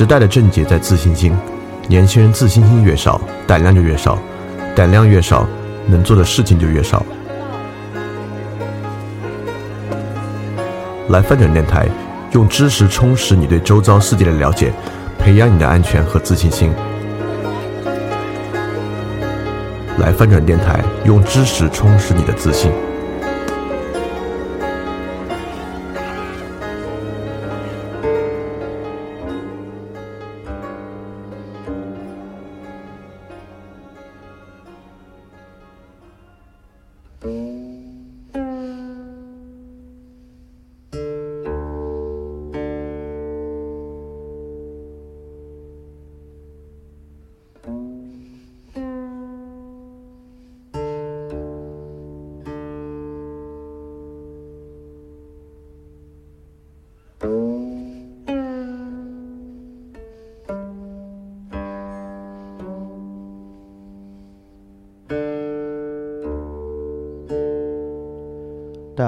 时代的症结在自信心，年轻人自信心越少，胆量就越少，胆量越少，能做的事情就越少。来翻转电台，用知识充实你对周遭世界的了解，培养你的安全和自信心。来翻转电台，用知识充实你的自信。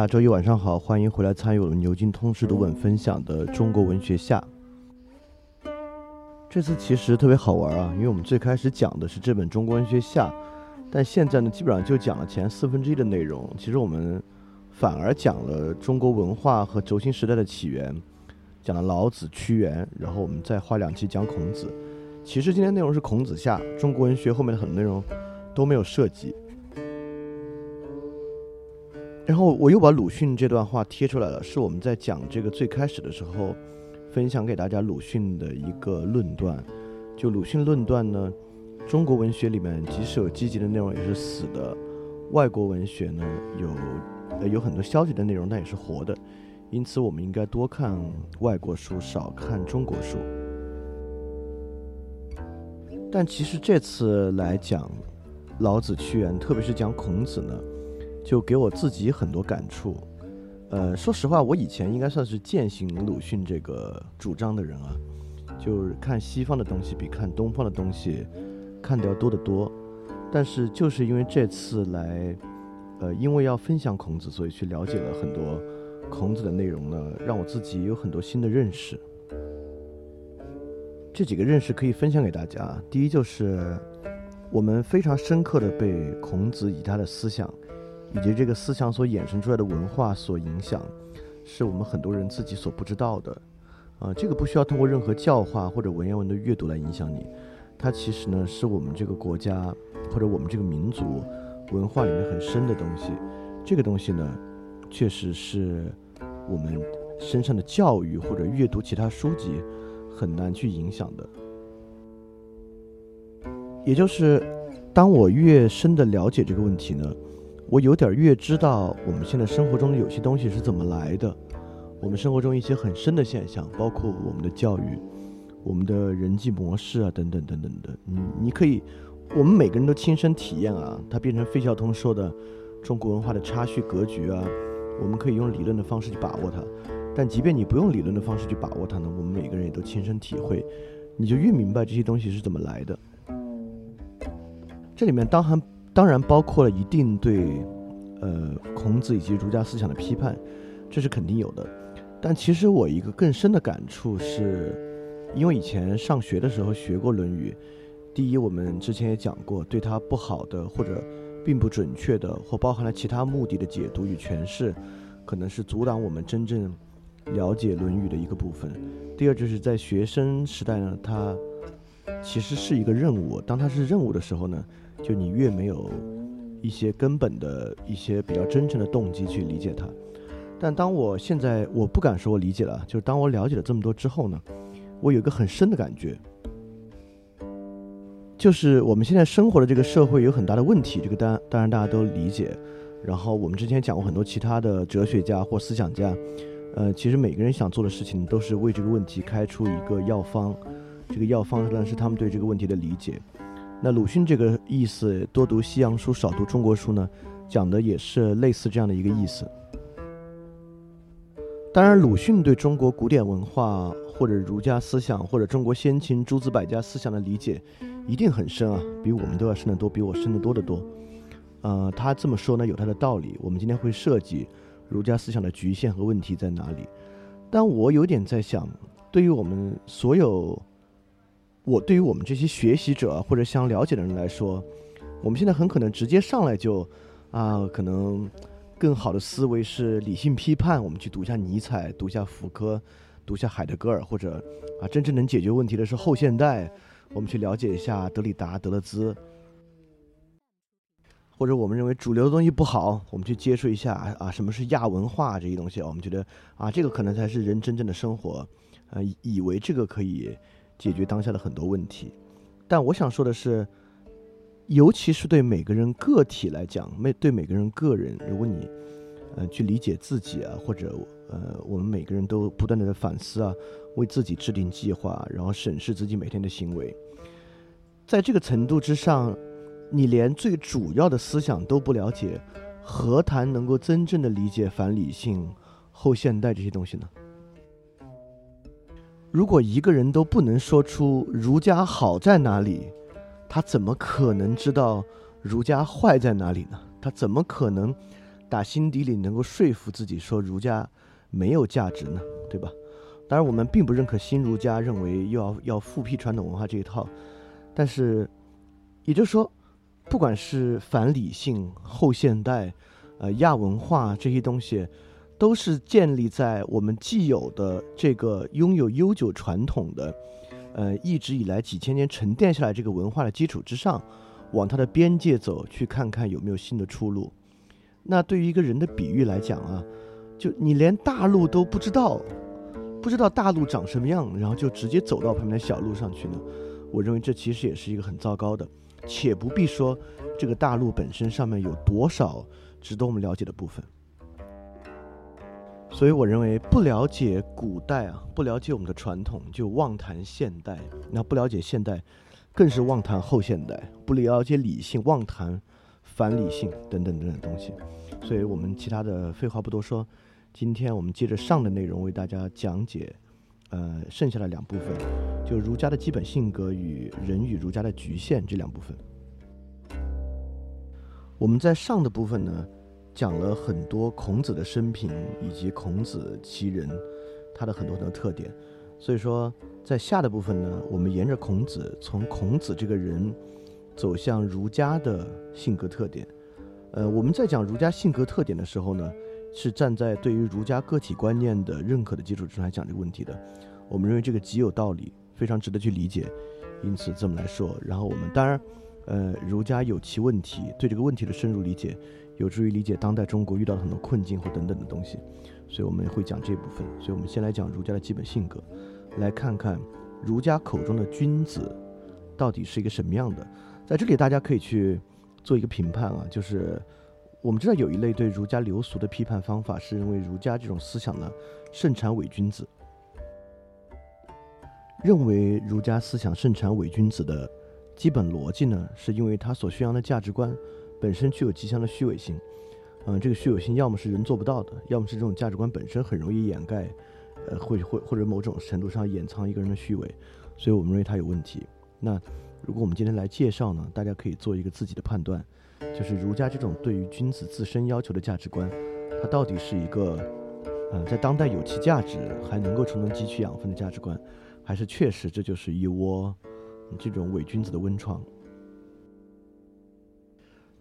周一晚上好，欢迎回来参与我们牛津通识读本分享的中国文学下。这次其实特别好玩啊，因为我们最开始讲的是这本中国文学下，但现在呢，基本上就讲了前四分之一的内容。其实我们反而讲了中国文化和轴心时代的起源，讲了老子、屈原，然后我们再花两期讲孔子。其实今天内容是孔子下，中国文学后面的很多内容都没有涉及。然后我又把鲁迅这段话贴出来了，是我们在讲这个最开始的时候分享给大家鲁迅的一个论断。就鲁迅论断呢，中国文学里面即使有积极的内容，也是死的；外国文学呢，有有很多消极的内容，但也是活的。因此，我们应该多看外国书，少看中国书。但其实这次来讲老子、屈原，特别是讲孔子呢。就给我自己很多感触，呃，说实话，我以前应该算是践行鲁迅这个主张的人啊，就是看西方的东西比看东方的东西看得要多得多。但是就是因为这次来，呃，因为要分享孔子，所以去了解了很多孔子的内容呢，让我自己有很多新的认识。这几个认识可以分享给大家。第一就是我们非常深刻的被孔子以他的思想。以及这个思想所衍生出来的文化所影响，是我们很多人自己所不知道的，啊，这个不需要通过任何教化或者文言文的阅读来影响你，它其实呢是我们这个国家或者我们这个民族文化里面很深的东西，这个东西呢，确实是我们身上的教育或者阅读其他书籍很难去影响的，也就是当我越深的了解这个问题呢。我有点越知道我们现在生活中有些东西是怎么来的，我们生活中一些很深的现象，包括我们的教育、我们的人际模式啊，等等等等的。你你可以，我们每个人都亲身体验啊，它变成费孝通说的中国文化的差序格局啊，我们可以用理论的方式去把握它。但即便你不用理论的方式去把握它呢，我们每个人也都亲身体会，你就越明白这些东西是怎么来的。这里面当然。当然包括了一定对，呃，孔子以及儒家思想的批判，这是肯定有的。但其实我一个更深的感触是，因为以前上学的时候学过《论语》，第一，我们之前也讲过，对它不好的或者并不准确的或包含了其他目的的解读与诠释，可能是阻挡我们真正了解《论语》的一个部分。第二，就是在学生时代呢，它其实是一个任务。当它是任务的时候呢？就你越没有一些根本的一些比较真诚的动机去理解它，但当我现在我不敢说我理解了，就是当我了解了这么多之后呢，我有一个很深的感觉，就是我们现在生活的这个社会有很大的问题，这个当当然大家都理解。然后我们之前讲过很多其他的哲学家或思想家，呃，其实每个人想做的事情都是为这个问题开出一个药方，这个药方呢是他们对这个问题的理解。那鲁迅这个意思，多读西洋书，少读中国书呢，讲的也是类似这样的一个意思。当然，鲁迅对中国古典文化或者儒家思想或者中国先秦诸子百家思想的理解，一定很深啊，比我们都要深得多，比我深得多得多。呃，他这么说呢，有他的道理。我们今天会涉及儒家思想的局限和问题在哪里，但我有点在想，对于我们所有我对于我们这些学习者或者想了解的人来说，我们现在很可能直接上来就啊，可能更好的思维是理性批判，我们去读一下尼采，读一下福柯，读一下海德格尔，或者啊，真正能解决问题的是后现代，我们去了解一下德里达、德勒兹。或者我们认为主流的东西不好，我们去接触一下啊，什么是亚文化这些东西？我们觉得啊，这个可能才是人真正的生活，呃，以为这个可以解决当下的很多问题。但我想说的是，尤其是对每个人个体来讲，每对每个人个人，如果你呃去理解自己啊，或者呃我们每个人都不断的在反思啊，为自己制定计划，然后审视自己每天的行为，在这个程度之上。你连最主要的思想都不了解，何谈能够真正的理解反理性、后现代这些东西呢？如果一个人都不能说出儒家好在哪里，他怎么可能知道儒家坏在哪里呢？他怎么可能打心底里能够说服自己说儒家没有价值呢？对吧？当然，我们并不认可新儒家认为又要要复辟传统文化这一套，但是，也就是说。不管是反理性、后现代、呃亚文化这些东西，都是建立在我们既有的这个拥有悠久传统的，呃一直以来几千年沉淀下来这个文化的基础之上，往它的边界走，去看看有没有新的出路。那对于一个人的比喻来讲啊，就你连大路都不知道，不知道大路长什么样，然后就直接走到旁边的小路上去呢？我认为这其实也是一个很糟糕的。且不必说这个大陆本身上面有多少值得我们了解的部分，所以我认为不了解古代啊，不了解我们的传统，就妄谈现代；那不了解现代，更是妄谈后现代；不了解理性，妄谈反理性等等等等东西。所以我们其他的废话不多说，今天我们接着上的内容为大家讲解。呃，剩下的两部分，就儒家的基本性格与人与儒家的局限这两部分。我们在上的部分呢，讲了很多孔子的生平以及孔子其人他的很多很多特点。所以说，在下的部分呢，我们沿着孔子，从孔子这个人走向儒家的性格特点。呃，我们在讲儒家性格特点的时候呢。是站在对于儒家个体观念的认可的基础之上来讲这个问题的，我们认为这个极有道理，非常值得去理解，因此这么来说。然后我们当然，呃，儒家有其问题，对这个问题的深入理解，有助于理解当代中国遇到的很多困境或等等的东西，所以我们会讲这部分。所以我们先来讲儒家的基本性格，来看看儒家口中的君子到底是一个什么样的。在这里大家可以去做一个评判啊，就是。我们知道有一类对儒家流俗的批判方法，是认为儒家这种思想呢盛产伪君子。认为儒家思想盛产伪君子的基本逻辑呢，是因为他所宣扬的价值观本身具有极强的虚伪性。嗯，这个虚伪性要么是人做不到的，要么是这种价值观本身很容易掩盖，呃，或或或者某种程度上掩藏一个人的虚伪，所以我们认为他有问题。那如果我们今天来介绍呢，大家可以做一个自己的判断。就是儒家这种对于君子自身要求的价值观，它到底是一个，呃，在当代有其价值，还能够充分汲取养分的价值观，还是确实这就是一窝这种伪君子的温床？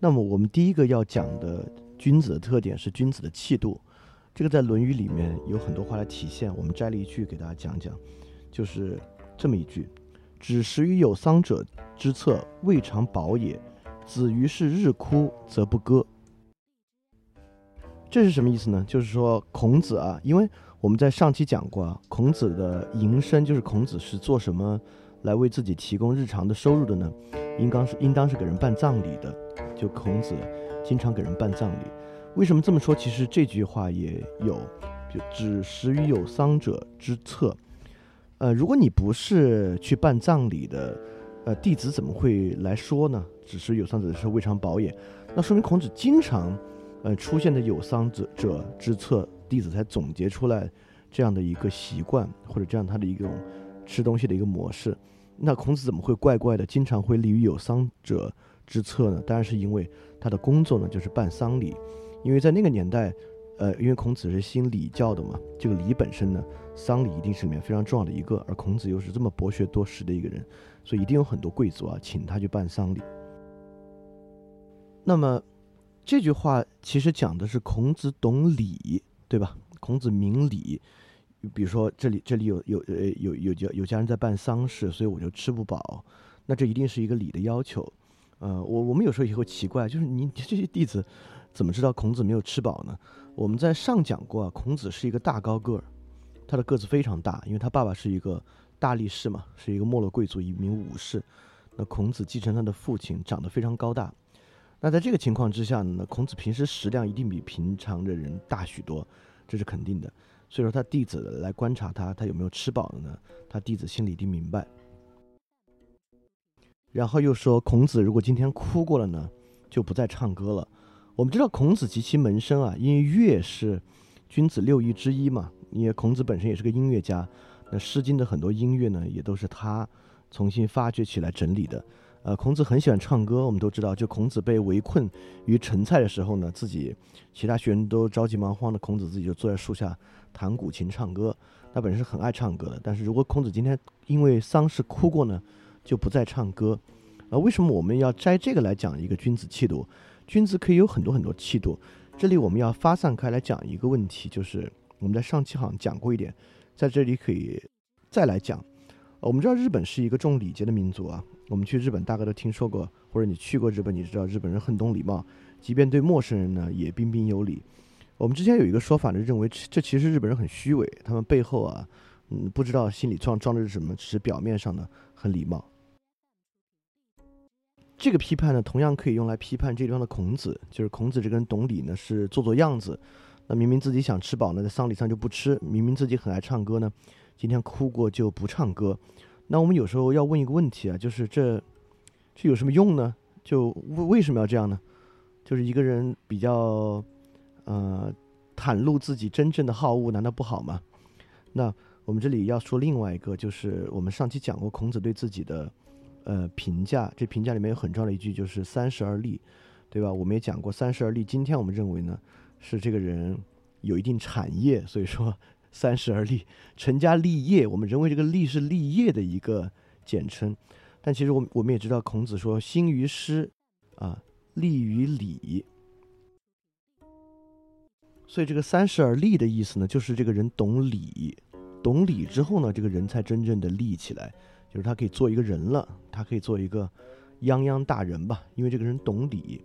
那么我们第一个要讲的君子的特点是君子的气度，这个在《论语》里面有很多话来体现。我们摘了一句给大家讲讲，就是这么一句：“只食于有丧者之侧，未尝饱也。”子于是日哭则不歌，这是什么意思呢？就是说孔子啊，因为我们在上期讲过啊，孔子的营生就是孔子是做什么来为自己提供日常的收入的呢？应当是应当是给人办葬礼的，就孔子经常给人办葬礼。为什么这么说？其实这句话也有，就只食于有丧者之侧。呃，如果你不是去办葬礼的。呃，弟子怎么会来说呢？只是有丧者是未尝饱也，那说明孔子经常，呃，出现的有丧者者之侧，弟子才总结出来这样的一个习惯，或者这样他的一种吃东西的一个模式。那孔子怎么会怪怪的，经常会立于有丧者之侧呢？当然是因为他的工作呢，就是办丧礼，因为在那个年代，呃，因为孔子是信礼教的嘛，这个礼本身呢，丧礼一定是里面非常重要的一个，而孔子又是这么博学多识的一个人，所以一定有很多贵族啊，请他去办丧礼。那么这句话其实讲的是孔子懂礼，对吧？孔子明礼，比如说这里这里有有呃有有家有家人在办丧事，所以我就吃不饱，那这一定是一个礼的要求。呃，我我们有时候也会奇怪，就是你 这些弟子怎么知道孔子没有吃饱呢？我们在上讲过啊，孔子是一个大高个儿，他的个子非常大，因为他爸爸是一个大力士嘛，是一个没落贵族，一名武士。那孔子继承他的父亲，长得非常高大。那在这个情况之下呢，孔子平时食量一定比平常的人大许多。这是肯定的，所以说他弟子来观察他，他有没有吃饱了呢？他弟子心里一定明白。然后又说，孔子如果今天哭过了呢，就不再唱歌了。我们知道孔子及其门生啊，因为乐是君子六艺之一嘛，因为孔子本身也是个音乐家，那《诗经》的很多音乐呢，也都是他重新发掘起来整理的。呃，孔子很喜欢唱歌，我们都知道，就孔子被围困于陈蔡的时候呢，自己其他学生都着急忙慌的，孔子自己就坐在树下弹古琴唱歌。他本身是很爱唱歌的，但是如果孔子今天因为丧事哭过呢，就不再唱歌。啊，为什么我们要摘这个来讲一个君子气度？君子可以有很多很多气度。这里我们要发散开来讲一个问题，就是我们在上期好像讲过一点，在这里可以再来讲。我们知道日本是一个重礼节的民族啊。我们去日本大概都听说过，或者你去过日本，你知道日本人很懂礼貌，即便对陌生人呢也彬彬有礼。我们之前有一个说法呢，认为这其实日本人很虚伪，他们背后啊，嗯，不知道心里装装的是什么，只是表面上呢很礼貌。这个批判呢，同样可以用来批判这地方的孔子，就是孔子这个人懂礼呢是做做样子，那明明自己想吃饱呢，在丧礼上就不吃；明明自己很爱唱歌呢，今天哭过就不唱歌。那我们有时候要问一个问题啊，就是这这有什么用呢？就为为什么要这样呢？就是一个人比较呃袒露自己真正的好恶，难道不好吗？那我们这里要说另外一个，就是我们上期讲过孔子对自己的呃评价，这评价里面有很重要的一句就是三十而立，对吧？我们也讲过三十而立，今天我们认为呢是这个人有一定产业，所以说。三十而立，成家立业。我们认为这个“立”是立业的一个简称，但其实我我们也知道，孔子说“兴于诗，啊，立于礼”。所以这个“三十而立”的意思呢，就是这个人懂礼，懂礼之后呢，这个人才真正的立起来，就是他可以做一个人了，他可以做一个泱泱大人吧，因为这个人懂礼。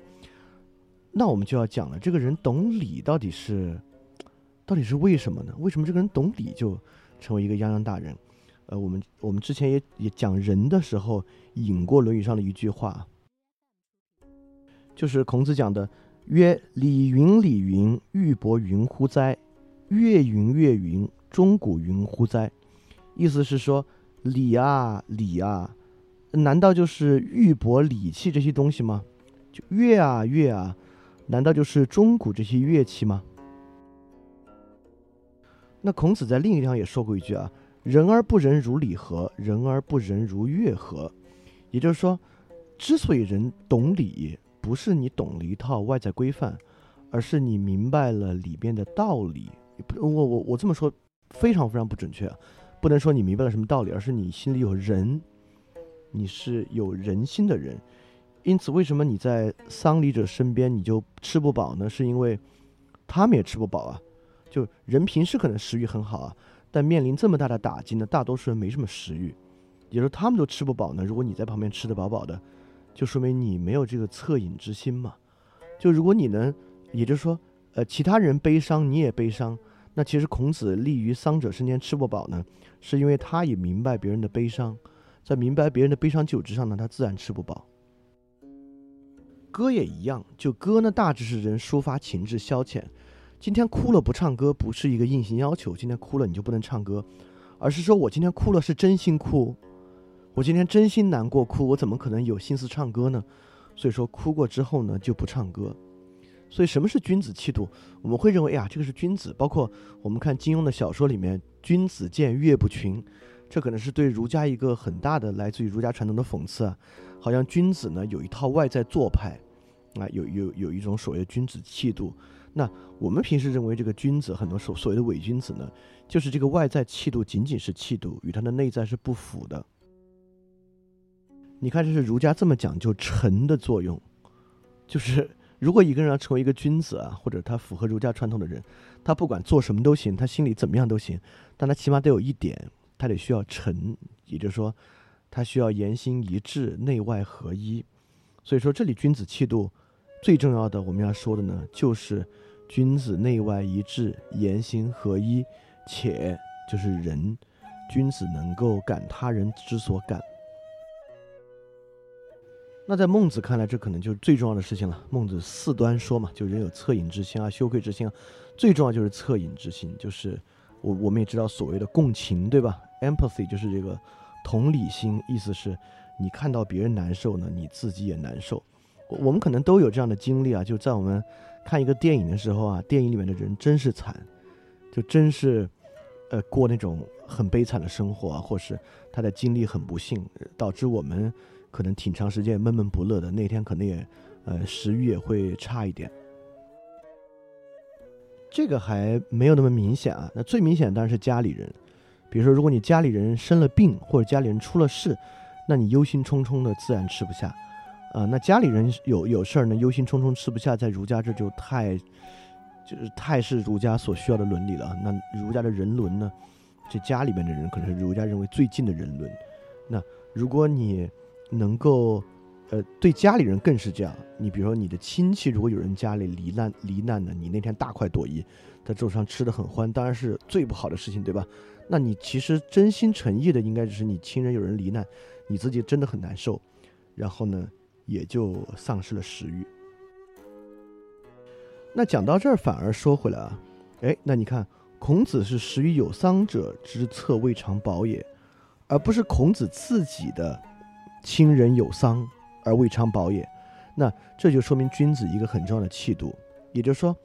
那我们就要讲了，这个人懂礼到底是？到底是为什么呢？为什么这个人懂礼就成为一个泱泱大人？呃，我们我们之前也也讲人的时候引过《论语》上的一句话，就是孔子讲的：“曰礼云礼云，玉帛云乎哉？乐云乐云，钟鼓云乎哉？”意思是说，礼啊礼啊，难道就是玉帛礼器这些东西吗？就乐啊乐啊，难道就是钟鼓这些乐器吗？那孔子在另一地方也说过一句啊：“人而不仁如礼何？人而不仁如乐何？”也就是说，之所以人懂礼，不是你懂了一套外在规范，而是你明白了里边的道理。我我我这么说非常非常不准确，不能说你明白了什么道理，而是你心里有人，你是有人心的人。因此，为什么你在丧礼者身边你就吃不饱呢？是因为他们也吃不饱啊。就人平时可能食欲很好啊，但面临这么大的打击呢，大多数人没什么食欲，也就是他们都吃不饱呢。如果你在旁边吃得饱饱的，就说明你没有这个恻隐之心嘛。就如果你能，也就是说，呃，其他人悲伤你也悲伤，那其实孔子立于丧者身前吃不饱呢，是因为他也明白别人的悲伤，在明白别人的悲伤基础之上呢，他自然吃不饱。歌也一样，就歌呢大致是人抒发情志消遣。今天哭了不唱歌不是一个硬性要求，今天哭了你就不能唱歌，而是说我今天哭了是真心哭，我今天真心难过哭，我怎么可能有心思唱歌呢？所以说哭过之后呢就不唱歌。所以什么是君子气度？我们会认为哎呀这个是君子，包括我们看金庸的小说里面，君子见岳不群，这可能是对儒家一个很大的来自于儒家传统的讽刺啊，好像君子呢有一套外在做派，啊有有有一种所谓的君子气度。那我们平时认为这个君子，很多所所谓的伪君子呢，就是这个外在气度仅仅是气度，与他的内在是不符的。你看，这是儒家这么讲究诚的作用，就是如果一个人要成为一个君子啊，或者他符合儒家传统的人，他不管做什么都行，他心里怎么样都行，但他起码得有一点，他得需要诚，也就是说，他需要言行一致，内外合一。所以说，这里君子气度最重要的我们要说的呢，就是君子内外一致，言行合一，且就是人，君子能够感他人之所感。那在孟子看来，这可能就是最重要的事情了。孟子四端说嘛，就人有恻隐之心啊，羞愧之心啊，最重要就是恻隐之心，就是我我们也知道所谓的共情，对吧？empathy 就是这个同理心，意思是你看到别人难受呢，你自己也难受。我们可能都有这样的经历啊，就在我们看一个电影的时候啊，电影里面的人真是惨，就真是呃过那种很悲惨的生活啊，或是他的经历很不幸，导致我们。可能挺长时间闷闷不乐的，那天可能也，呃，食欲也会差一点。这个还没有那么明显啊。那最明显当然是家里人，比如说，如果你家里人生了病或者家里人出了事，那你忧心忡忡的，自然吃不下。啊，那家里人有有事儿呢，忧心忡忡吃不下，在儒家这就太，就是太是儒家所需要的伦理了。那儒家的人伦呢，这家里面的人可能是儒家认为最近的人伦。那如果你能够，呃，对家里人更是这样。你比如说，你的亲戚如果有人家里罹难罹难呢，你那天大快朵颐，在桌上吃的很欢，当然是最不好的事情，对吧？那你其实真心诚意的，应该就是你亲人有人罹难，你自己真的很难受，然后呢，也就丧失了食欲。那讲到这儿，反而说回来啊，哎，那你看，孔子是食于有丧者之策未尝饱也，而不是孔子自己的。亲人有丧而未尝饱也，那这就说明君子一个很重要的气度。也就是说，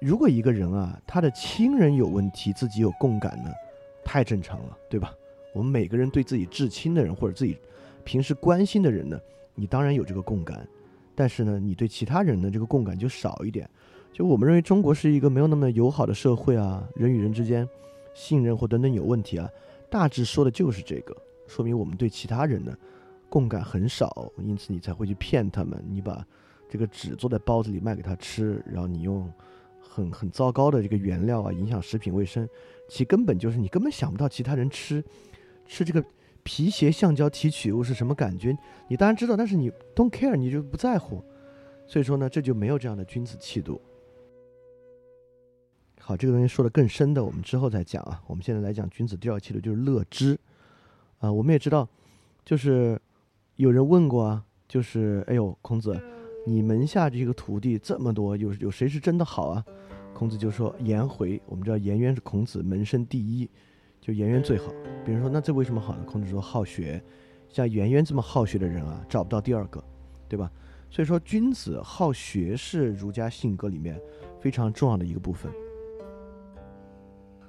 如果一个人啊，他的亲人有问题，自己有共感呢，太正常了，对吧？我们每个人对自己至亲的人或者自己平时关心的人呢，你当然有这个共感，但是呢，你对其他人的这个共感就少一点。就我们认为中国是一个没有那么友好的社会啊，人与人之间信任或等等有问题啊，大致说的就是这个，说明我们对其他人呢。共感很少，因此你才会去骗他们。你把这个纸做在包子里卖给他吃，然后你用很很糟糕的这个原料啊，影响食品卫生。其根本就是你根本想不到其他人吃吃这个皮鞋橡胶提取物是什么感觉。你当然知道，但是你 don't care，你就不在乎。所以说呢，这就没有这样的君子气度。好，这个东西说的更深的，我们之后再讲啊。我们现在来讲君子第二气度，就是乐知啊。我们也知道，就是。有人问过啊，就是哎呦，孔子，你门下这个徒弟这么多，有有谁是真的好啊？孔子就说颜回，我们知道颜渊是孔子门生第一，就颜渊最好。比如说，那这为什么好呢？孔子说好学，像颜渊这么好学的人啊，找不到第二个，对吧？所以说，君子好学是儒家性格里面非常重要的一个部分。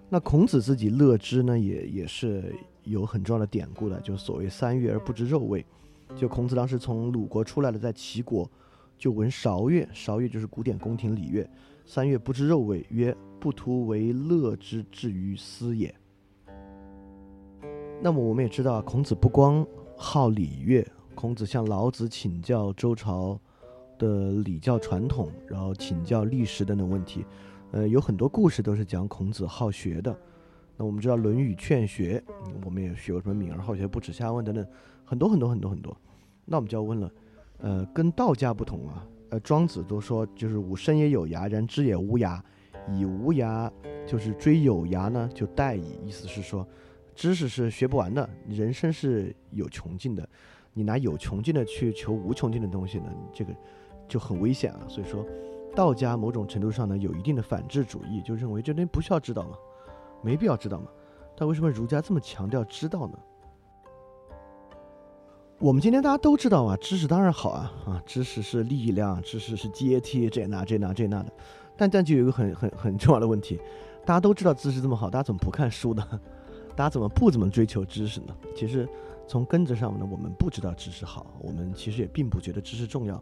那孔子自己乐之呢，也也是有很重要的典故的，就所谓三月而不知肉味。就孔子当时从鲁国出来了，在齐国，就闻韶乐，韶乐就是古典宫廷礼乐。三月不知肉味，曰：“不图为乐之至于斯也。”那么我们也知道，孔子不光好礼乐，孔子向老子请教周朝的礼教传统，然后请教历史等等问题。呃，有很多故事都是讲孔子好学的。那我们知道《论语劝学》，我们也学过什么“敏而好学，不耻下问”等等。很多很多很多很多，那我们就要问了，呃，跟道家不同啊，呃，庄子都说就是吾生也有涯，然知也无涯，以无涯就是追有涯呢，就殆矣。意思是说，知识是学不完的，人生是有穷尽的，你拿有穷尽的去求无穷尽的东西呢，这个就很危险了。所以说，道家某种程度上呢，有一定的反智主义，就认为这东西不需要知道嘛，没必要知道嘛。但为什么儒家这么强调知道呢？我们今天大家都知道啊，知识当然好啊啊，知识是力量，知识是阶梯，这那这那这那的。但但就有一个很很很重要的问题，大家都知道知识这么好，大家怎么不看书呢？大家怎么不怎么追求知识呢？其实从根子上呢，我们不知道知识好，我们其实也并不觉得知识重要，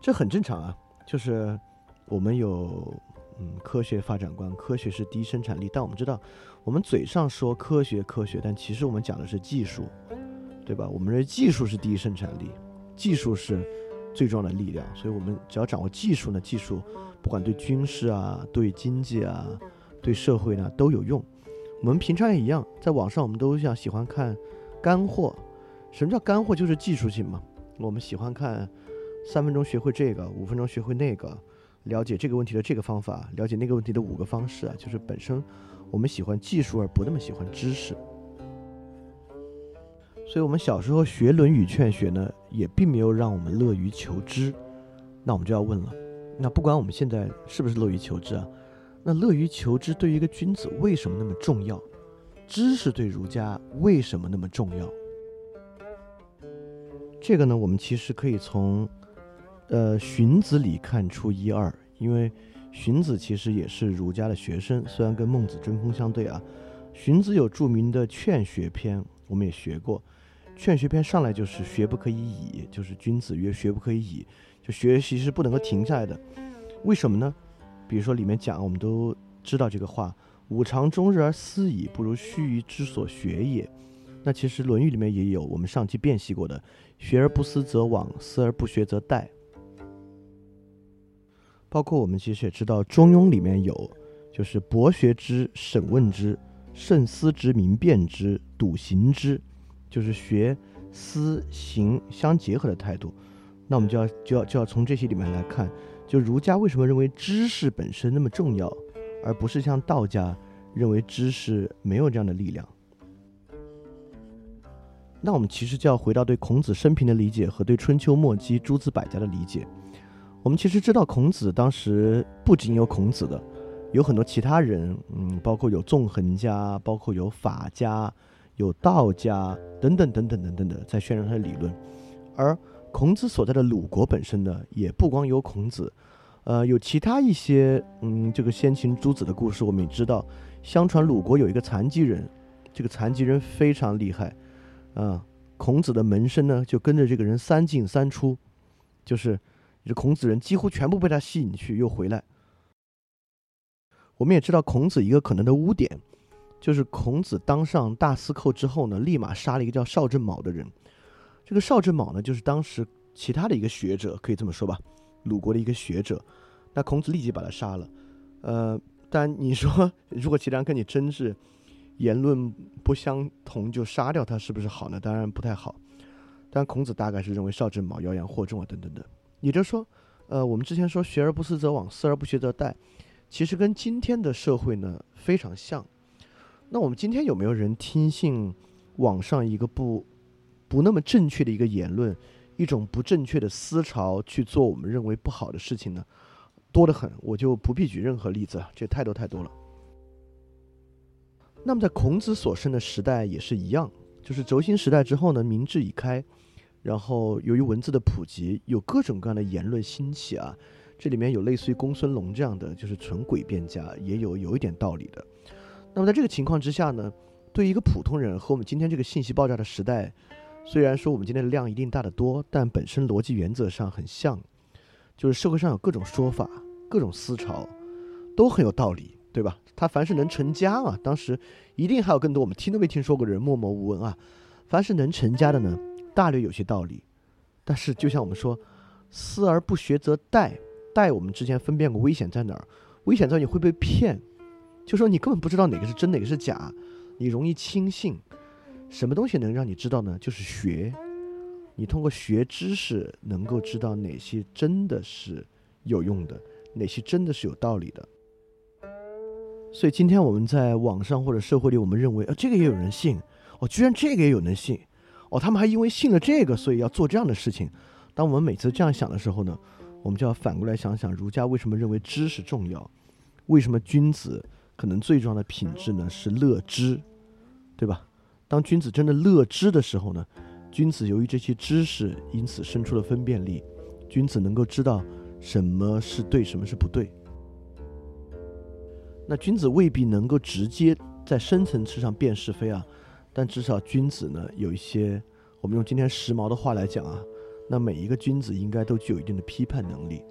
这很正常啊。就是我们有嗯，科学发展观，科学是低生产力。但我们知道，我们嘴上说科学科学，但其实我们讲的是技术，对吧？我们认为技术是第一生产力，技术是最重要的力量。所以，我们只要掌握技术呢，技术不管对军事啊、对经济啊、对社会呢都有用。我们平常也一样，在网上我们都想喜欢看干货。什么叫干货？就是技术性嘛。我们喜欢看三分钟学会这个，五分钟学会那个。了解这个问题的这个方法，了解那个问题的五个方式啊，就是本身我们喜欢技术而不那么喜欢知识。所以，我们小时候学《论语》《劝学》呢，也并没有让我们乐于求知。那我们就要问了：那不管我们现在是不是乐于求知啊，那乐于求知对于一个君子为什么那么重要？知识对儒家为什么那么重要？这个呢，我们其实可以从。呃，荀子里看出一二，因为荀子其实也是儒家的学生，虽然跟孟子针锋相对啊。荀子有著名的《劝学篇》，我们也学过，《劝学篇》上来就是“学不可以已”，就是君子曰“学不可以已”，就学习是不能够停下来的。为什么呢？比如说里面讲，我们都知道这个话：“吾尝终日而思矣，不如须臾之所学也。”那其实《论语》里面也有我们上期辨析过的：“学而不思则罔，思而不学则殆。”包括我们其实也知道，《中庸》里面有，就是博学之、审问之、慎思之、明辨之、笃行之，就是学、思、行相结合的态度。那我们就要就要就要从这些里面来看，就儒家为什么认为知识本身那么重要，而不是像道家认为知识没有这样的力量。那我们其实就要回到对孔子生平的理解和对春秋末期诸子百家的理解。我们其实知道，孔子当时不仅有孔子的，有很多其他人，嗯，包括有纵横家，包括有法家，有道家等等等等等等的，在宣传他的理论。而孔子所在的鲁国本身呢，也不光有孔子，呃，有其他一些，嗯，这个先秦诸子的故事，我们也知道。相传鲁国有一个残疾人，这个残疾人非常厉害，啊，孔子的门生呢，就跟着这个人三进三出，就是。这孔子人几乎全部被他吸引去，又回来。我们也知道孔子一个可能的污点，就是孔子当上大司寇之后呢，立马杀了一个叫邵正卯的人。这个邵正卯呢，就是当时其他的一个学者，可以这么说吧，鲁国的一个学者。那孔子立即把他杀了。呃，但你说如果其他人跟你争执，言论不相同就杀掉他，是不是好呢？当然不太好。但孔子大概是认为邵正卯妖言惑众啊，等等等。也就是说，呃，我们之前说“学而不思则罔，思而不学则殆”，其实跟今天的社会呢非常像。那我们今天有没有人听信网上一个不不那么正确的一个言论，一种不正确的思潮去做我们认为不好的事情呢？多得很，我就不必举任何例子了，这太多太多了。那么在孔子所生的时代也是一样，就是轴心时代之后呢，明智已开。然后，由于文字的普及，有各种各样的言论兴起啊，这里面有类似于公孙龙这样的，就是纯诡辩家，也有有一点道理的。那么在这个情况之下呢，对于一个普通人和我们今天这个信息爆炸的时代，虽然说我们今天的量一定大得多，但本身逻辑原则上很像，就是社会上有各种说法、各种思潮，都很有道理，对吧？他凡是能成家啊，当时一定还有更多我们听都没听说过的人默默无闻啊，凡是能成家的呢。大略有些道理，但是就像我们说，思而不学则殆。殆，我们之前分辨过危险在哪儿？危险在你会被骗，就说你根本不知道哪个是真，哪个是假，你容易轻信。什么东西能让你知道呢？就是学，你通过学知识能够知道哪些真的是有用的，哪些真的是有道理的。所以今天我们在网上或者社会里，我们认为啊，这个也有人信，哦，居然这个也有人信。哦，他们还因为信了这个，所以要做这样的事情。当我们每次这样想的时候呢，我们就要反过来想想，儒家为什么认为知识重要？为什么君子可能最重要的品质呢是乐知，对吧？当君子真的乐知的时候呢，君子由于这些知识，因此生出了分辨力，君子能够知道什么是对，什么是不对。那君子未必能够直接在深层次上辨是非啊。但至少君子呢，有一些我们用今天时髦的话来讲啊，那每一个君子应该都具有一定的批判能力。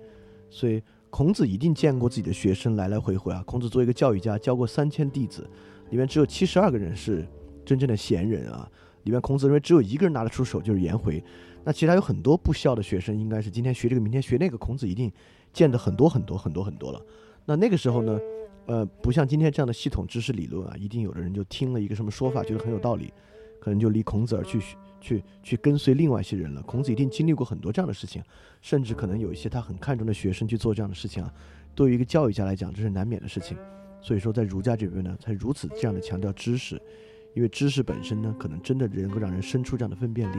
所以孔子一定见过自己的学生来来回回啊。孔子作为一个教育家，教过三千弟子，里面只有七十二个人是真正的贤人啊。里面孔子认为只有一个人拿得出手，就是颜回。那其他有很多不孝的学生，应该是今天学这个，明天学那个。孔子一定见的很多很多很多很多了。那那个时候呢，呃，不像今天这样的系统知识理论啊，一定有的人就听了一个什么说法，觉得很有道理，可能就离孔子而去去去跟随另外一些人了。孔子一定经历过很多这样的事情，甚至可能有一些他很看重的学生去做这样的事情啊。对于一个教育家来讲，这是难免的事情。所以说，在儒家这边呢，才如此这样的强调知识，因为知识本身呢，可能真的能够让人生出这样的分辨力。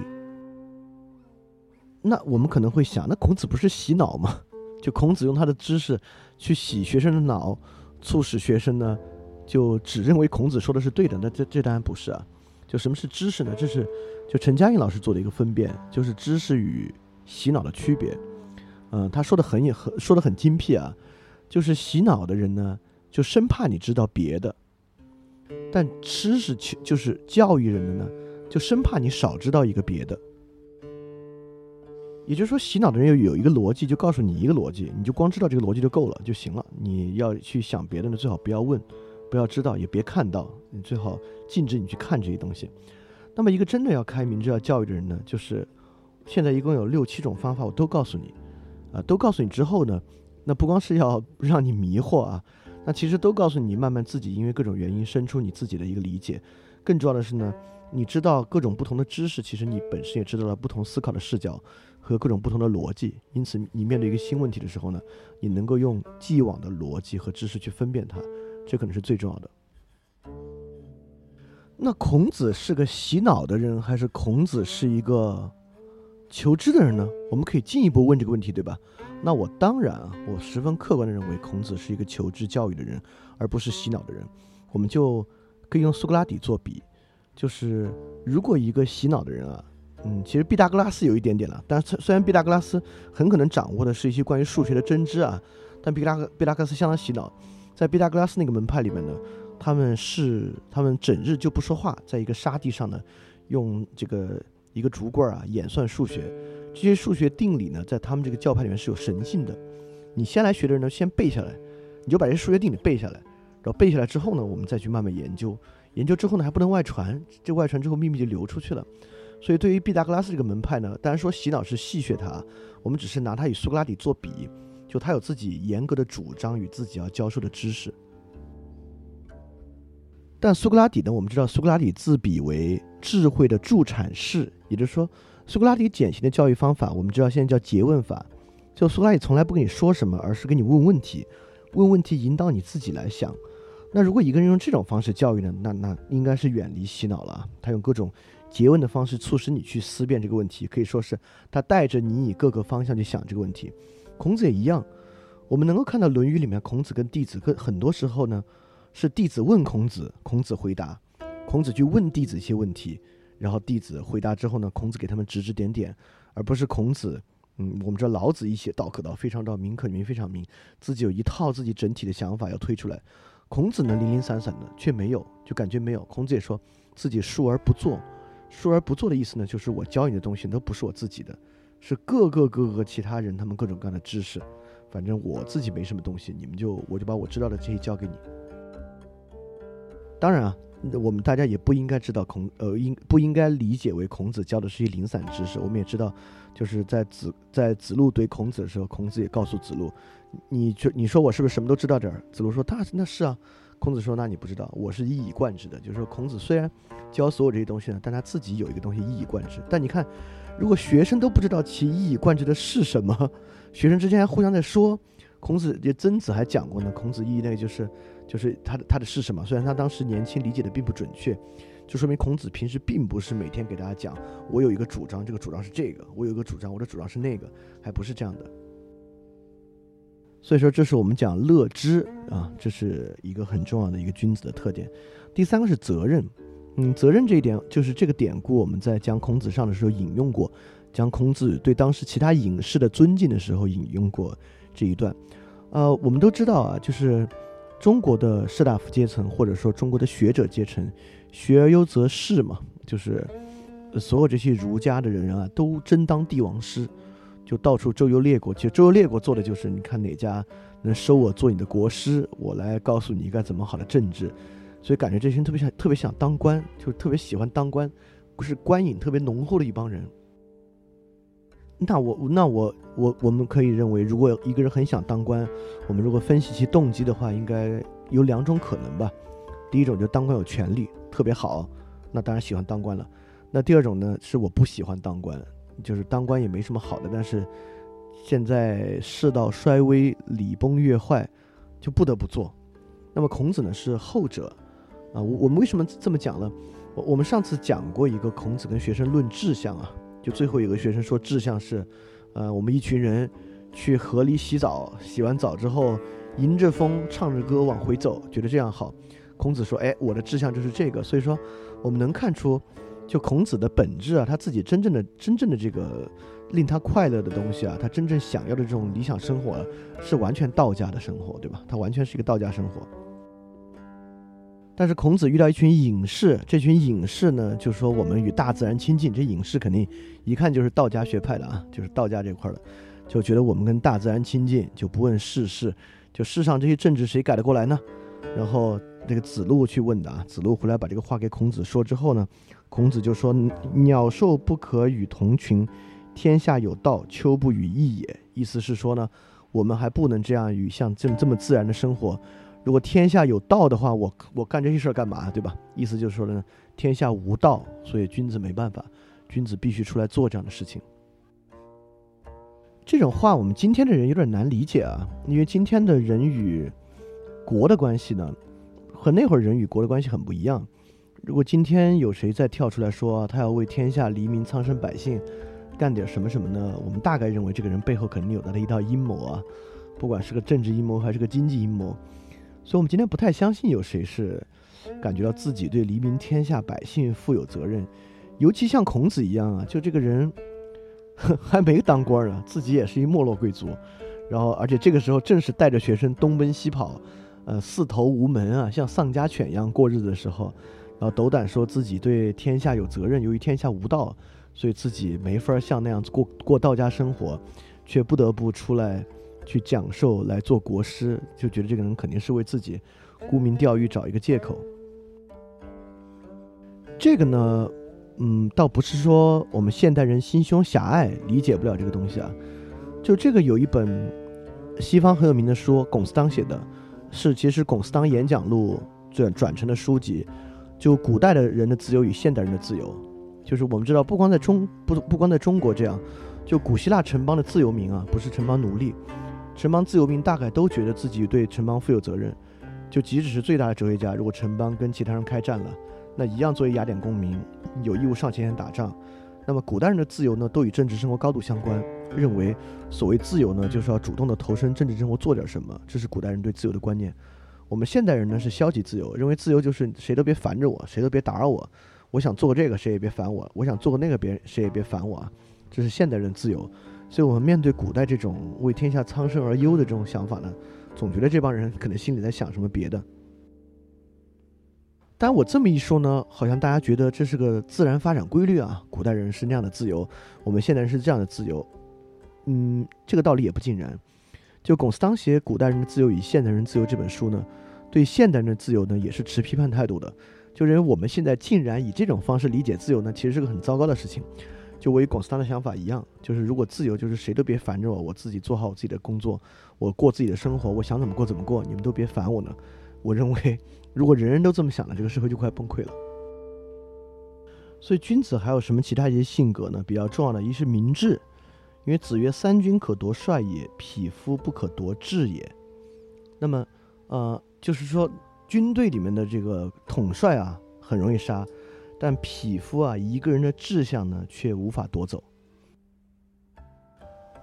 那我们可能会想，那孔子不是洗脑吗？就孔子用他的知识去洗学生的脑，促使学生呢就只认为孔子说的是对的。那这这当然不是啊。就什么是知识呢？这是就陈嘉映老师做的一个分辨，就是知识与洗脑的区别。嗯，他说的很也很说的很精辟啊。就是洗脑的人呢，就生怕你知道别的；但知识就是教育人的呢，就生怕你少知道一个别的。也就是说，洗脑的人有有一个逻辑，就告诉你一个逻辑，你就光知道这个逻辑就够了就行了。你要去想别的呢，最好不要问，不要知道，也别看到。你最好禁止你去看这些东西。那么，一个真的要开明要教育的人呢，就是现在一共有六七种方法，我都告诉你，啊，都告诉你之后呢，那不光是要 让你迷惑啊，那其实都告诉你慢慢自己因为各种原因生出你自己的一个理解。更重要的是呢，你知道各种不同的知识，其实你本身也知道了不同思考的视角。和各种不同的逻辑，因此你面对一个新问题的时候呢，你能够用既往的逻辑和知识去分辨它，这可能是最重要的。那孔子是个洗脑的人，还是孔子是一个求知的人呢？我们可以进一步问这个问题，对吧？那我当然啊，我十分客观的认为孔子是一个求知教育的人，而不是洗脑的人。我们就可以用苏格拉底做比，就是如果一个洗脑的人啊。嗯，其实毕达哥拉斯有一点点了，但是虽然毕达哥拉斯很可能掌握的是一些关于数学的真知啊，但毕达哥毕达哥斯相当洗脑，在毕达哥拉斯那个门派里面呢，他们是他们整日就不说话，在一个沙地上呢，用这个一个竹棍啊演算数学，这些数学定理呢，在他们这个教派里面是有神性的。你先来学的人呢，先背下来，你就把这些数学定理背下来，然后背下来之后呢，我们再去慢慢研究，研究之后呢还不能外传，这外传之后秘密就流出去了。所以，对于毕达哥拉斯这个门派呢，当然说洗脑是戏谑他，我们只是拿他与苏格拉底做比，就他有自己严格的主张与自己要教授的知识。但苏格拉底呢，我们知道苏格拉底自比为智慧的助产士，也就是说，苏格拉底典型的教育方法，我们知道现在叫诘问法，就苏格拉底从来不跟你说什么，而是跟你问问题，问问题引导你自己来想。那如果一个人用这种方式教育呢，那那应该是远离洗脑了，他用各种。诘问的方式促使你去思辨这个问题，可以说是他带着你以各个方向去想这个问题。孔子也一样，我们能够看到《论语》里面孔子跟弟子，跟很多时候呢是弟子问孔子，孔子回答，孔子去问弟子一些问题，然后弟子回答之后呢，孔子给他们指指点点，而不是孔子。嗯，我们知道老子一些道可道，非常道，名可名，非常名，自己有一套自己整体的想法要推出来。孔子呢零零散散的，却没有，就感觉没有。孔子也说自己述而不作。说而不做的意思呢，就是我教你的东西都不是我自己的，是各个各个其他人他们各种各样的知识，反正我自己没什么东西，你们就我就把我知道的这些教给你。当然啊，我们大家也不应该知道孔呃应不应该理解为孔子教的是一零散知识。我们也知道，就是在子在子路怼孔子的时候，孔子也告诉子路，你就你说我是不是什么都知道点儿？子路说他那是啊。孔子说：“那你不知道，我是一以贯之的。就是说，孔子虽然教所有这些东西呢，但他自己有一个东西一以贯之。但你看，如果学生都不知道其一以贯之的是什么，学生之间还互相在说，孔子这曾子还讲过呢。孔子一那个就是，就是他的他的是什么？虽然他当时年轻理解的并不准确，就说明孔子平时并不是每天给大家讲，我有一个主张，这个主张是这个；我有一个主张，我的主张是那个，还不是这样的。”所以说，这是我们讲乐知啊，这是一个很重要的一个君子的特点。第三个是责任，嗯，责任这一点就是这个典故，我们在讲孔子上的时候引用过，讲孔子对当时其他隐士的尊敬的时候引用过这一段。呃，我们都知道啊，就是中国的士大夫阶层，或者说中国的学者阶层，学而优则仕嘛，就是所有这些儒家的人啊，都争当帝王师。就到处周游列国。其实周游列国做的就是，你看哪家能收我做你的国师，我来告诉你该怎么好的政治。所以感觉这群特别想特别想当官，就特别喜欢当官，不是官瘾特别浓厚的一帮人。那我那我我我们可以认为，如果一个人很想当官，我们如果分析其动机的话，应该有两种可能吧。第一种就当官有权利，特别好，那当然喜欢当官了。那第二种呢，是我不喜欢当官，就是当官也没什么好的，但是现在世道衰微，礼崩乐坏，就不得不做。那么孔子呢是后者，啊，我我们为什么这么讲呢？我我们上次讲过一个孔子跟学生论志向啊。就最后有个学生说志向是，呃，我们一群人去河里洗澡，洗完澡之后迎着风唱着歌往回走，觉得这样好。孔子说：“哎，我的志向就是这个。”所以说，我们能看出，就孔子的本质啊，他自己真正的真正的这个令他快乐的东西啊，他真正想要的这种理想生活，啊是完全道家的生活，对吧？他完全是一个道家生活。但是孔子遇到一群隐士，这群隐士呢，就说我们与大自然亲近。这隐士肯定一看就是道家学派的啊，就是道家这块的，就觉得我们跟大自然亲近，就不问世事，就世上这些政治谁改得过来呢？然后那个子路去问的啊，子路回来把这个话给孔子说之后呢，孔子就说：“鸟兽不可与同群，天下有道，丘不与异也。”意思是说呢，我们还不能这样与像这这么自然的生活。如果天下有道的话，我我干这些事儿干嘛，对吧？意思就是说呢，天下无道，所以君子没办法，君子必须出来做这样的事情。这种话我们今天的人有点难理解啊，因为今天的人与国的关系呢，和那会儿人与国的关系很不一样。如果今天有谁再跳出来说他要为天下黎民、苍生百姓干点什么什么呢？我们大概认为这个人背后肯定有他的一套阴谋啊，不管是个政治阴谋还是个经济阴谋。所以，我们今天不太相信有谁是感觉到自己对黎民天下百姓负有责任，尤其像孔子一样啊，就这个人还没当官呢，自己也是一没落贵族，然后，而且这个时候正是带着学生东奔西跑，呃，四头无门啊，像丧家犬一样过日子的时候，然后斗胆说自己对天下有责任，由于天下无道，所以自己没法像那样子过过道家生活，却不得不出来。去讲授来做国师，就觉得这个人肯定是为自己沽名钓誉找一个借口。这个呢，嗯，倒不是说我们现代人心胸狭隘，理解不了这个东西啊。就这个有一本西方很有名的书，龚斯当写的，是其实龚斯当演讲录转转成的书籍。就古代的人的自由与现代人的自由，就是我们知道，不光在中不不光在中国这样，就古希腊城邦的自由民啊，不是城邦奴隶。城邦自由民大概都觉得自己对城邦负有责任，就即使是最大的哲学家，如果城邦跟其他人开战了，那一样作为雅典公民有义务上前线打仗。那么古代人的自由呢，都与政治生活高度相关，认为所谓自由呢，就是要主动的投身政治生活，做点什么，这是古代人对自由的观念。我们现代人呢是消极自由，认为自由就是谁都别烦着我，谁都别打扰我，我想做个这个谁也别烦我，我想做个那个别人谁也别烦我啊，这是现代人自由。所以，我们面对古代这种为天下苍生而忧的这种想法呢，总觉得这帮人可能心里在想什么别的。但我这么一说呢，好像大家觉得这是个自然发展规律啊，古代人是那样的自由，我们现代人是这样的自由。嗯，这个道理也不尽然。就龚斯当写《古代人的自由与现代人自由》这本书呢，对现代人的自由呢，也是持批判态度的，就认为我们现在竟然以这种方式理解自由呢，其实是个很糟糕的事情。就我与龚斯当的想法一样，就是如果自由就是谁都别烦着我，我自己做好我自己的工作，我过自己的生活，我想怎么过怎么过，你们都别烦我呢。我认为，如果人人都这么想了，这个社会就快崩溃了。所以，君子还有什么其他一些性格呢？比较重要的，一是明智，因为子曰：“三军可夺帅也，匹夫不可夺志也。”那么，呃，就是说，军队里面的这个统帅啊，很容易杀。但匹夫啊，一个人的志向呢，却无法夺走。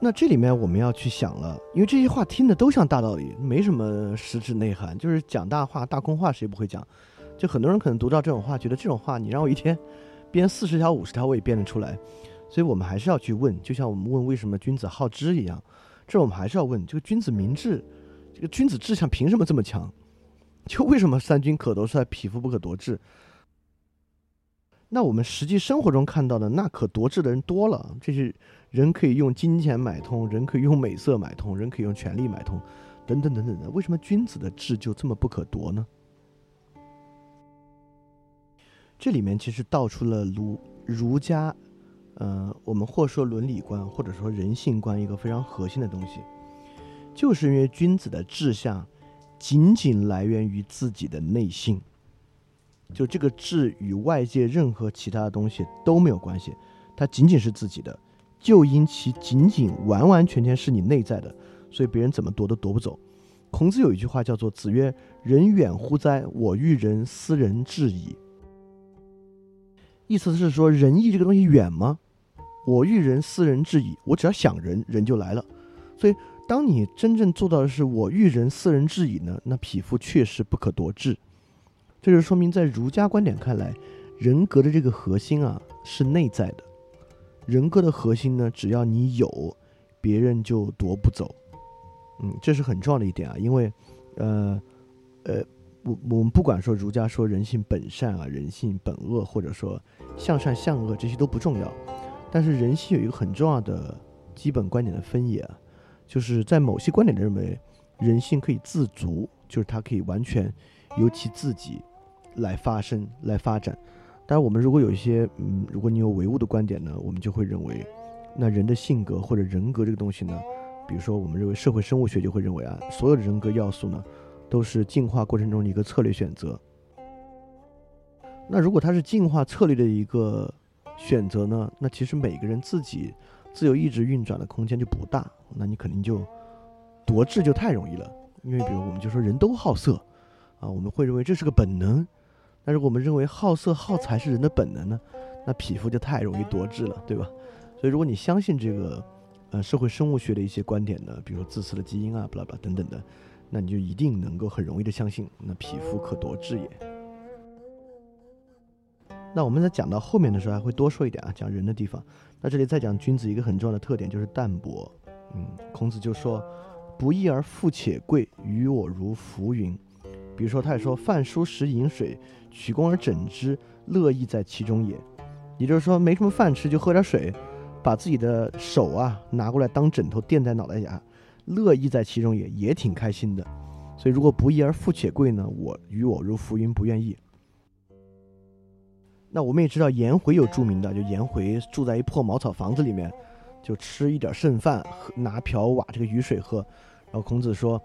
那这里面我们要去想了，因为这些话听的都像大道理，没什么实质内涵，就是讲大话、大空话，谁不会讲？就很多人可能读到这种话，觉得这种话你让我一天编四十条、五十条，我也编得出来。所以我们还是要去问，就像我们问为什么君子好知一样，这我们还是要问：这个君子明智，这个君子志向凭什么这么强？就为什么三军可夺帅，匹夫不可夺志？那我们实际生活中看到的，那可夺志的人多了。这是人可以用金钱买通，人可以用美色买通，人可以用权力买通，等等等等的。为什么君子的志就这么不可夺呢？这里面其实道出了儒儒家，呃，我们或说伦理观，或者说人性观一个非常核心的东西，就是因为君子的志向仅仅来源于自己的内心。就这个志与外界任何其他的东西都没有关系，它仅仅是自己的，就因其仅仅完完全全是你内在的，所以别人怎么夺都夺不走。孔子有一句话叫做“子曰：人远乎哉？我欲人斯人至矣。”意思是说仁义这个东西远吗？我欲人斯人至矣，我只要想人，人就来了。所以当你真正做到的是我欲人斯人至矣呢，那匹夫确实不可夺志。这就说明，在儒家观点看来，人格的这个核心啊是内在的。人格的核心呢，只要你有，别人就夺不走。嗯，这是很重要的一点啊，因为，呃，呃，我我们不管说儒家说人性本善啊，人性本恶，或者说向善向恶，这些都不重要。但是人性有一个很重要的基本观点的分野，就是在某些观点认为，人性可以自足，就是它可以完全由其自己。来发生，来发展。当然，我们如果有一些，嗯，如果你有唯物的观点呢，我们就会认为，那人的性格或者人格这个东西呢，比如说，我们认为社会生物学就会认为啊，所有的人格要素呢，都是进化过程中的一个策略选择。那如果它是进化策略的一个选择呢，那其实每个人自己自由意志运转的空间就不大，那你肯定就夺智就太容易了。因为比如我们就说人都好色啊，我们会认为这是个本能。但是我们认为好色好财是人的本能呢，那匹夫就太容易夺志了，对吧？所以如果你相信这个，呃，社会生物学的一些观点呢，比如说自私的基因啊，巴拉巴等等的，那你就一定能够很容易的相信，那匹夫可夺志也。那我们在讲到后面的时候还会多说一点啊，讲人的地方。那这里再讲君子一个很重要的特点就是淡泊。嗯，孔子就说：“不义而富且贵，于我如浮云。”比如说，他也说：“饭疏食饮水，取功而枕之，乐亦在其中也。”也就是说，没什么饭吃就喝点水，把自己的手啊拿过来当枕头垫在脑袋下，乐亦在其中也，也挺开心的。所以，如果不义而富且贵呢？我与我如浮云，不愿意。那我们也知道，颜回有著名的，就颜回住在一破茅草房子里面，就吃一点剩饭，喝拿瓢挖这个雨水喝。然后孔子说：“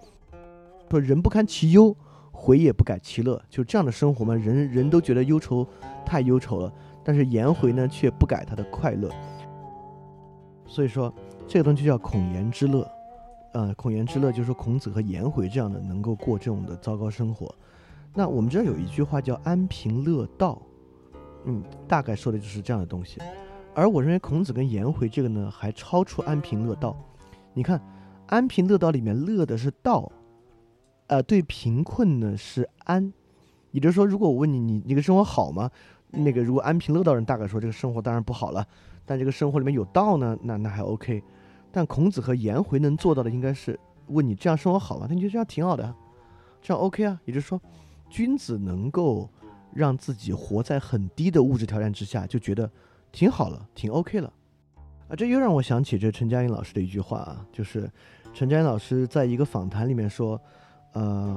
说人不堪其忧。”回也不改其乐，就这样的生活嘛，人人都觉得忧愁太忧愁了，但是颜回呢却不改他的快乐。所以说这个东西叫孔颜之乐，呃，孔颜之乐就是说孔子和颜回这样的能够过这种的糟糕生活。那我们这儿有一句话叫安贫乐道，嗯，大概说的就是这样的东西。而我认为孔子跟颜回这个呢还超出安贫乐道。你看，安贫乐道里面乐的是道。呃，对贫困呢是安，也就是说，如果我问你，你你个生活好吗？那个如果安贫乐道人大概说这个生活当然不好了，但这个生活里面有道呢，那那还 OK。但孔子和颜回能做到的应该是问你这样生活好吗？他觉得这样挺好的，这样 OK 啊。也就是说，君子能够让自己活在很低的物质条件之下，就觉得挺好了，挺 OK 了。啊，这又让我想起这陈嘉映老师的一句话啊，就是陈嘉映老师在一个访谈里面说。呃，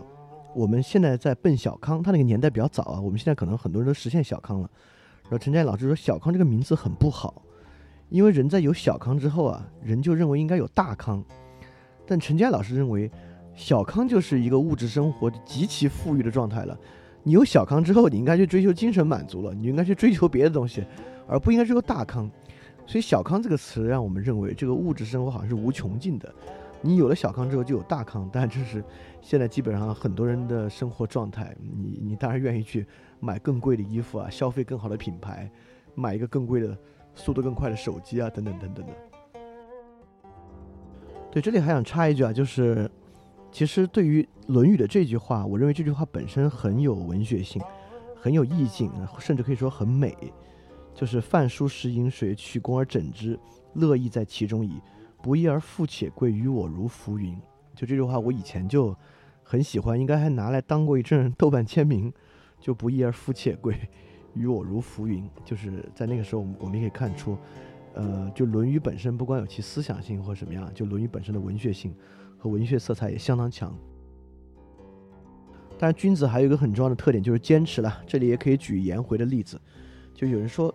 我们现在在奔小康，他那个年代比较早啊。我们现在可能很多人都实现小康了。然后陈佳老师说，小康这个名字很不好，因为人在有小康之后啊，人就认为应该有大康。但陈佳老师认为，小康就是一个物质生活极其富裕的状态了。你有小康之后，你应该去追求精神满足了，你应该去追求别的东西，而不应该追求大康。所以“小康”这个词让我们认为，这个物质生活好像是无穷尽的。你有了小康之后就有大康，但这是现在基本上很多人的生活状态。你你当然愿意去买更贵的衣服啊，消费更好的品牌，买一个更贵的、速度更快的手机啊，等等等等的。对，这里还想插一句啊，就是其实对于《论语》的这句话，我认为这句话本身很有文学性，很有意境，甚至可以说很美。就是“饭疏食饮水，取功而枕之，乐亦在其中矣。”不义而富且贵，于我如浮云。就这句话，我以前就很喜欢，应该还拿来当过一阵豆瓣签名。就不义而富且贵，于我如浮云。就是在那个时候，我们我们也可以看出，呃，就《论语》本身不光有其思想性或什么样，就《论语》本身的文学性和文学色彩也相当强。但是君子还有一个很重要的特点，就是坚持了。这里也可以举颜回的例子，就有人说，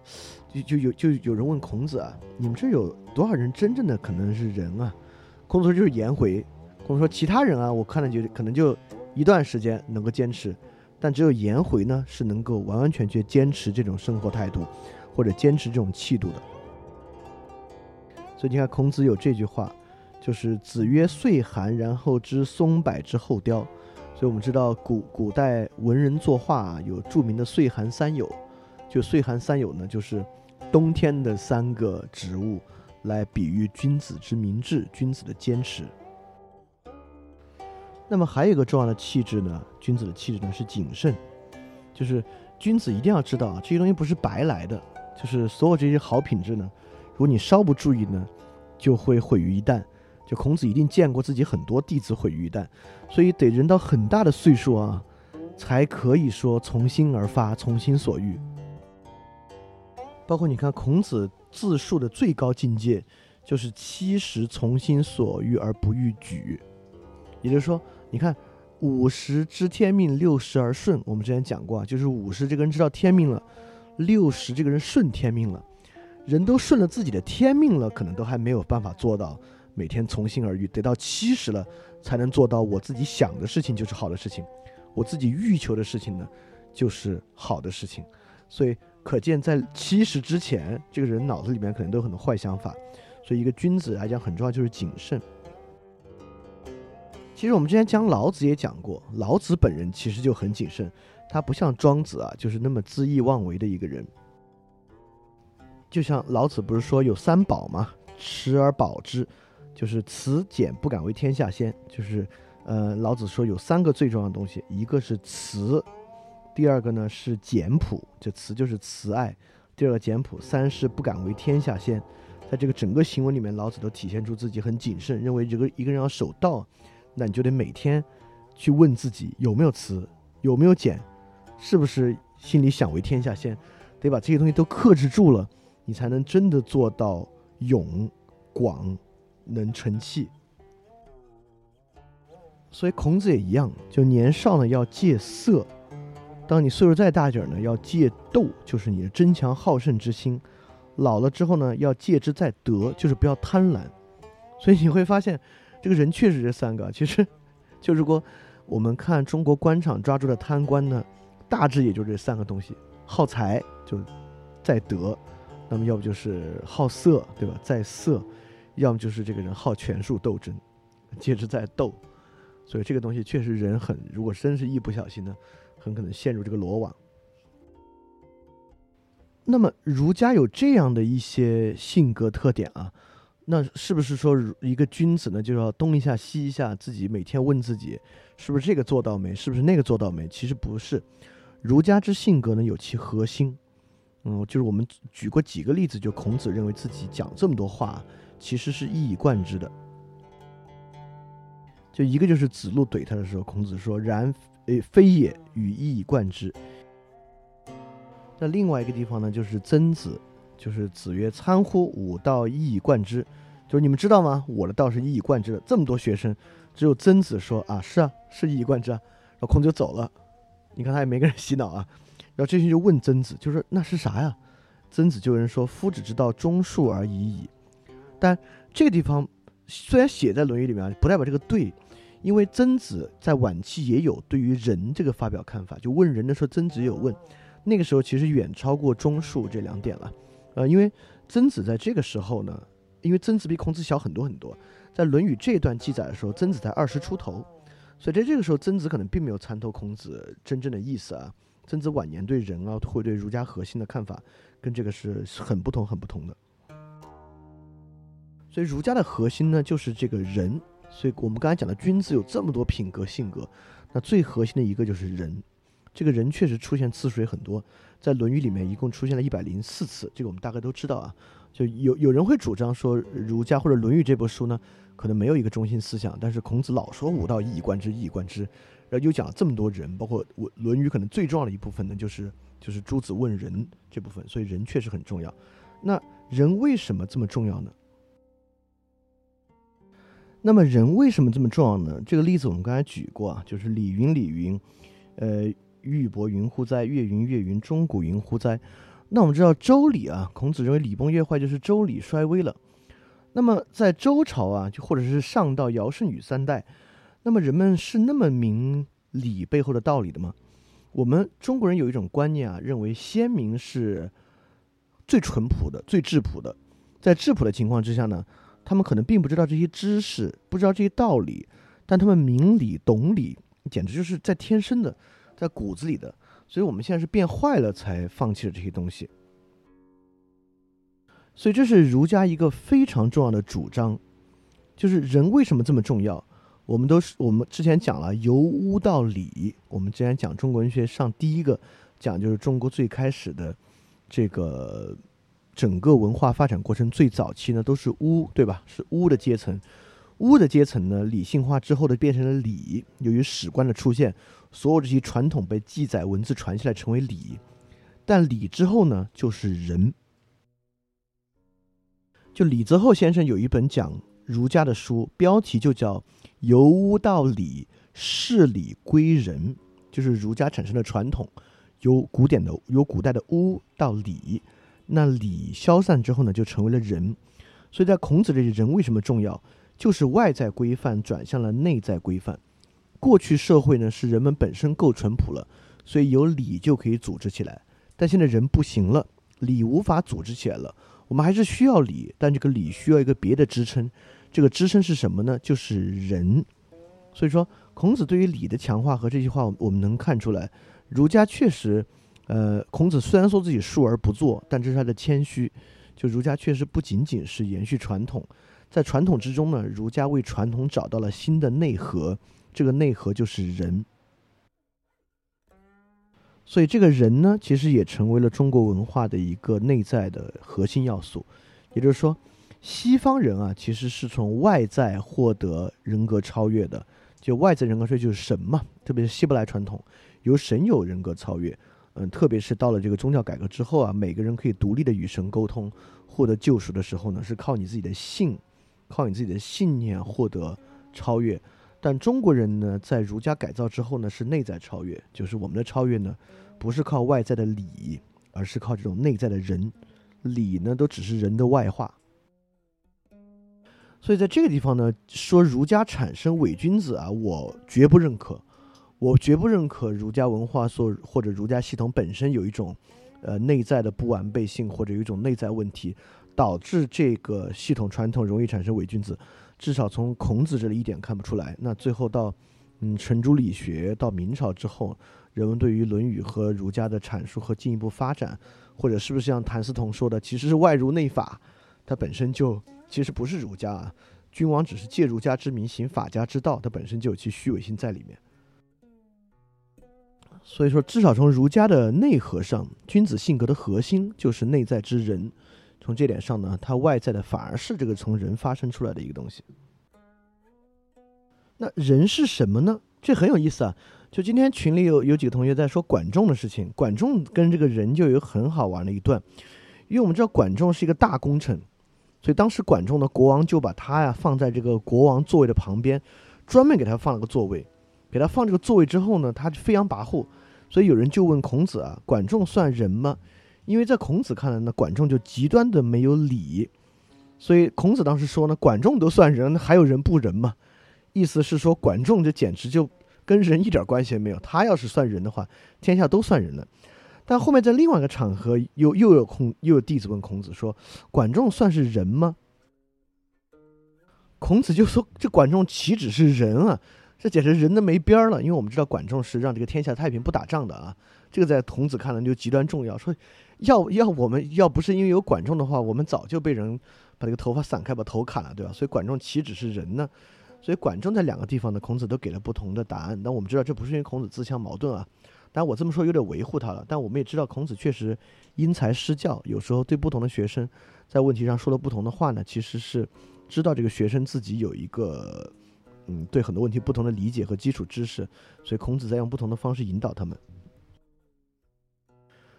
就就有就有人问孔子啊，你们这有多少人真正的可能是人啊？孔子说就是颜回。孔子说其他人啊，我看了就可能就一段时间能够坚持，但只有颜回呢是能够完完全全坚持这种生活态度，或者坚持这种气度的。所以你看孔子有这句话，就是子曰：“岁寒，然后知松柏之后凋。”所以我们知道古古代文人作画啊，有著名的岁寒三友，就岁寒三友呢，就是冬天的三个植物，来比喻君子之明志，君子的坚持。那么还有一个重要的气质呢，君子的气质呢是谨慎，就是君子一定要知道啊，这些东西不是白来的，就是所有这些好品质呢，如果你稍不注意呢，就会毁于一旦。孔子一定见过自己很多弟子毁于一旦，所以得人到很大的岁数啊，才可以说从心而发，从心所欲。包括你看孔子自述的最高境界，就是七十从心所欲而不逾矩。也就是说，你看五十知天命，六十而顺。我们之前讲过啊，就是五十这个人知道天命了，六十这个人顺天命了。人都顺了自己的天命了，可能都还没有办法做到。每天从心而欲，得到七十了，才能做到我自己想的事情就是好的事情，我自己欲求的事情呢，就是好的事情。所以可见，在七十之前，这个人脑子里面可能都有很多坏想法。所以，一个君子来讲，很重要就是谨慎。其实我们之前讲老子也讲过，老子本人其实就很谨慎，他不像庄子啊，就是那么恣意妄为的一个人。就像老子不是说有三宝吗？持而保之。就是慈俭不敢为天下先，就是，呃，老子说有三个最重要的东西，一个是慈，第二个呢是简朴，这慈就是慈爱，第二个简朴，三是不敢为天下先。在这个整个行文里面，老子都体现出自己很谨慎，认为这个一个人要守道，那你就得每天去问自己有没有慈，有没有俭，是不是心里想为天下先，得把这些东西都克制住了，你才能真的做到勇广。能成器，所以孔子也一样，就年少呢要戒色，当你岁数再大点儿呢，要戒斗，就是你的争强好胜之心；老了之后呢，要戒之在德，就是不要贪婪。所以你会发现，这个人确实这三个，其实 就如果我们看中国官场抓住的贪官呢，大致也就这三个东西：好财就在德，那么要不就是好色，对吧？在色。要么就是这个人好权术斗争，接着在斗，所以这个东西确实人很，如果真是一不小心呢，很可能陷入这个罗网。那么儒家有这样的一些性格特点啊，那是不是说一个君子呢就要东一下西一下，自己每天问自己是不是这个做到没，是不是那个做到没？其实不是，儒家之性格呢有其核心，嗯，就是我们举过几个例子，就孔子认为自己讲这么多话。其实是一以贯之的，就一个就是子路怼他的时候，孔子说：“然，诶，非也，与一以贯之。”那另外一个地方呢，就是曾子，就是子曰：“参乎吾道，一以贯之。”就是你们知道吗？我的道是一以贯之的。这么多学生，只有曾子说：“啊，是啊，是一以贯之啊。”然后孔子就走了。你看他也没给人洗脑啊。然后这些就问曾子，就说：“那是啥呀？”曾子就有人说：“夫子之道，忠恕而已矣。”但这个地方虽然写在《论语》里面，不代表这个对，因为曾子在晚期也有对于仁这个发表看法。就问人的时候，曾子有问，那个时候其实远超过忠恕这两点了。呃，因为曾子在这个时候呢，因为曾子比孔子小很多很多，在《论语》这段记载的时候，曾子才二十出头，所以在这个时候，曾子可能并没有参透孔子真正的意思啊。曾子晚年对人啊，或对儒家核心的看法，跟这个是很不同、很不同的。所以儒家的核心呢，就是这个人。所以我们刚才讲的君子有这么多品格性格，那最核心的一个就是人。这个人确实出现次数也很多，在《论语》里面一共出现了一百零四次，这个我们大概都知道啊。就有有人会主张说，儒家或者《论语》这部书呢，可能没有一个中心思想，但是孔子老说“吾道一以贯之，一以贯之”，然后又讲了这么多人，包括我《论语》可能最重要的一部分呢，就是就是诸子问仁这部分，所以人确实很重要。那人为什么这么重要呢？那么人为什么这么重要呢？这个例子我们刚才举过啊，就是礼云礼云，呃，玉帛云乎哉？月云月云，钟鼓云乎哉？那我们知道周礼啊，孔子认为礼崩乐坏就是周礼衰微了。那么在周朝啊，就或者是上到尧舜禹三代，那么人们是那么明礼背后的道理的吗？我们中国人有一种观念啊，认为先民是最淳朴的、最质朴的，在质朴的情况之下呢。他们可能并不知道这些知识，不知道这些道理，但他们明理、懂理，简直就是在天生的，在骨子里的。所以，我们现在是变坏了才放弃了这些东西。所以，这是儒家一个非常重要的主张，就是人为什么这么重要？我们都是我们之前讲了由巫到礼，我们之前讲中国文学上第一个讲就是中国最开始的这个。整个文化发展过程最早期呢，都是巫，对吧？是巫的阶层，巫的阶层呢，理性化之后的变成了礼。由于史官的出现，所有这些传统被记载文字传下来成为礼。但礼之后呢，就是人。就李泽厚先生有一本讲儒家的书，标题就叫《由巫到礼，事礼归人》，就是儒家产生的传统，由古典的由古代的巫到礼。那礼消散之后呢，就成为了人。所以在孔子这里，人为什么重要？就是外在规范转向了内在规范。过去社会呢，是人们本身够淳朴了，所以有礼就可以组织起来。但现在人不行了，礼无法组织起来了。我们还是需要礼，但这个礼需要一个别的支撑。这个支撑是什么呢？就是人。所以说，孔子对于礼的强化和这句话，我们能看出来，儒家确实。呃，孔子虽然说自己述而不作，但这是他的谦虚。就儒家确实不仅仅是延续传统，在传统之中呢，儒家为传统找到了新的内核，这个内核就是人。所以这个人呢，其实也成为了中国文化的一个内在的核心要素。也就是说，西方人啊，其实是从外在获得人格超越的，就外在人格超越就是神嘛，特别是希伯来传统，由神有人格超越。嗯，特别是到了这个宗教改革之后啊，每个人可以独立的与神沟通，获得救赎的时候呢，是靠你自己的信，靠你自己的信念获得超越。但中国人呢，在儒家改造之后呢，是内在超越，就是我们的超越呢，不是靠外在的礼，而是靠这种内在的人。礼呢，都只是人的外化。所以在这个地方呢，说儒家产生伪君子啊，我绝不认可。我绝不认可儒家文化所或者儒家系统本身有一种，呃内在的不完备性或者有一种内在问题，导致这个系统传统容易产生伪君子。至少从孔子这里一点看不出来。那最后到，嗯，程朱理学到明朝之后，人们对于《论语》和儒家的阐述和进一步发展，或者是不是像谭嗣同说的，其实是外儒内法，它本身就其实不是儒家啊。君王只是借儒家之名行法家之道，它本身就有其虚伪性在里面。所以说，至少从儒家的内核上，君子性格的核心就是内在之人。从这点上呢，它外在的反而是这个从人发生出来的一个东西。那人是什么呢？这很有意思啊！就今天群里有有几个同学在说管仲的事情，管仲跟这个人就有很好玩的一段。因为我们知道管仲是一个大功臣，所以当时管仲的国王就把他呀放在这个国王座位的旁边，专门给他放了个座位。给他放这个座位之后呢，他飞扬跋扈，所以有人就问孔子啊：“管仲算人吗？”因为在孔子看来呢，管仲就极端的没有礼，所以孔子当时说呢：“管仲都算人，还有人不人吗？”意思是说，管仲这简直就跟人一点关系也没有。他要是算人的话，天下都算人了。但后面在另外一个场合，又又有孔又有弟子问孔子说：“管仲算是人吗？”孔子就说：“这管仲岂止是人啊！”这简直人都没边儿了，因为我们知道管仲是让这个天下太平不打仗的啊，这个在孔子看来就极端重要。说要要我们要不是因为有管仲的话，我们早就被人把这个头发散开，把头砍了，对吧？所以管仲岂止是人呢？所以管仲在两个地方呢，孔子都给了不同的答案。但我们知道这不是因为孔子自相矛盾啊，但我这么说有点维护他了。但我们也知道孔子确实因材施教，有时候对不同的学生在问题上说了不同的话呢，其实是知道这个学生自己有一个。嗯，对很多问题不同的理解和基础知识，所以孔子在用不同的方式引导他们。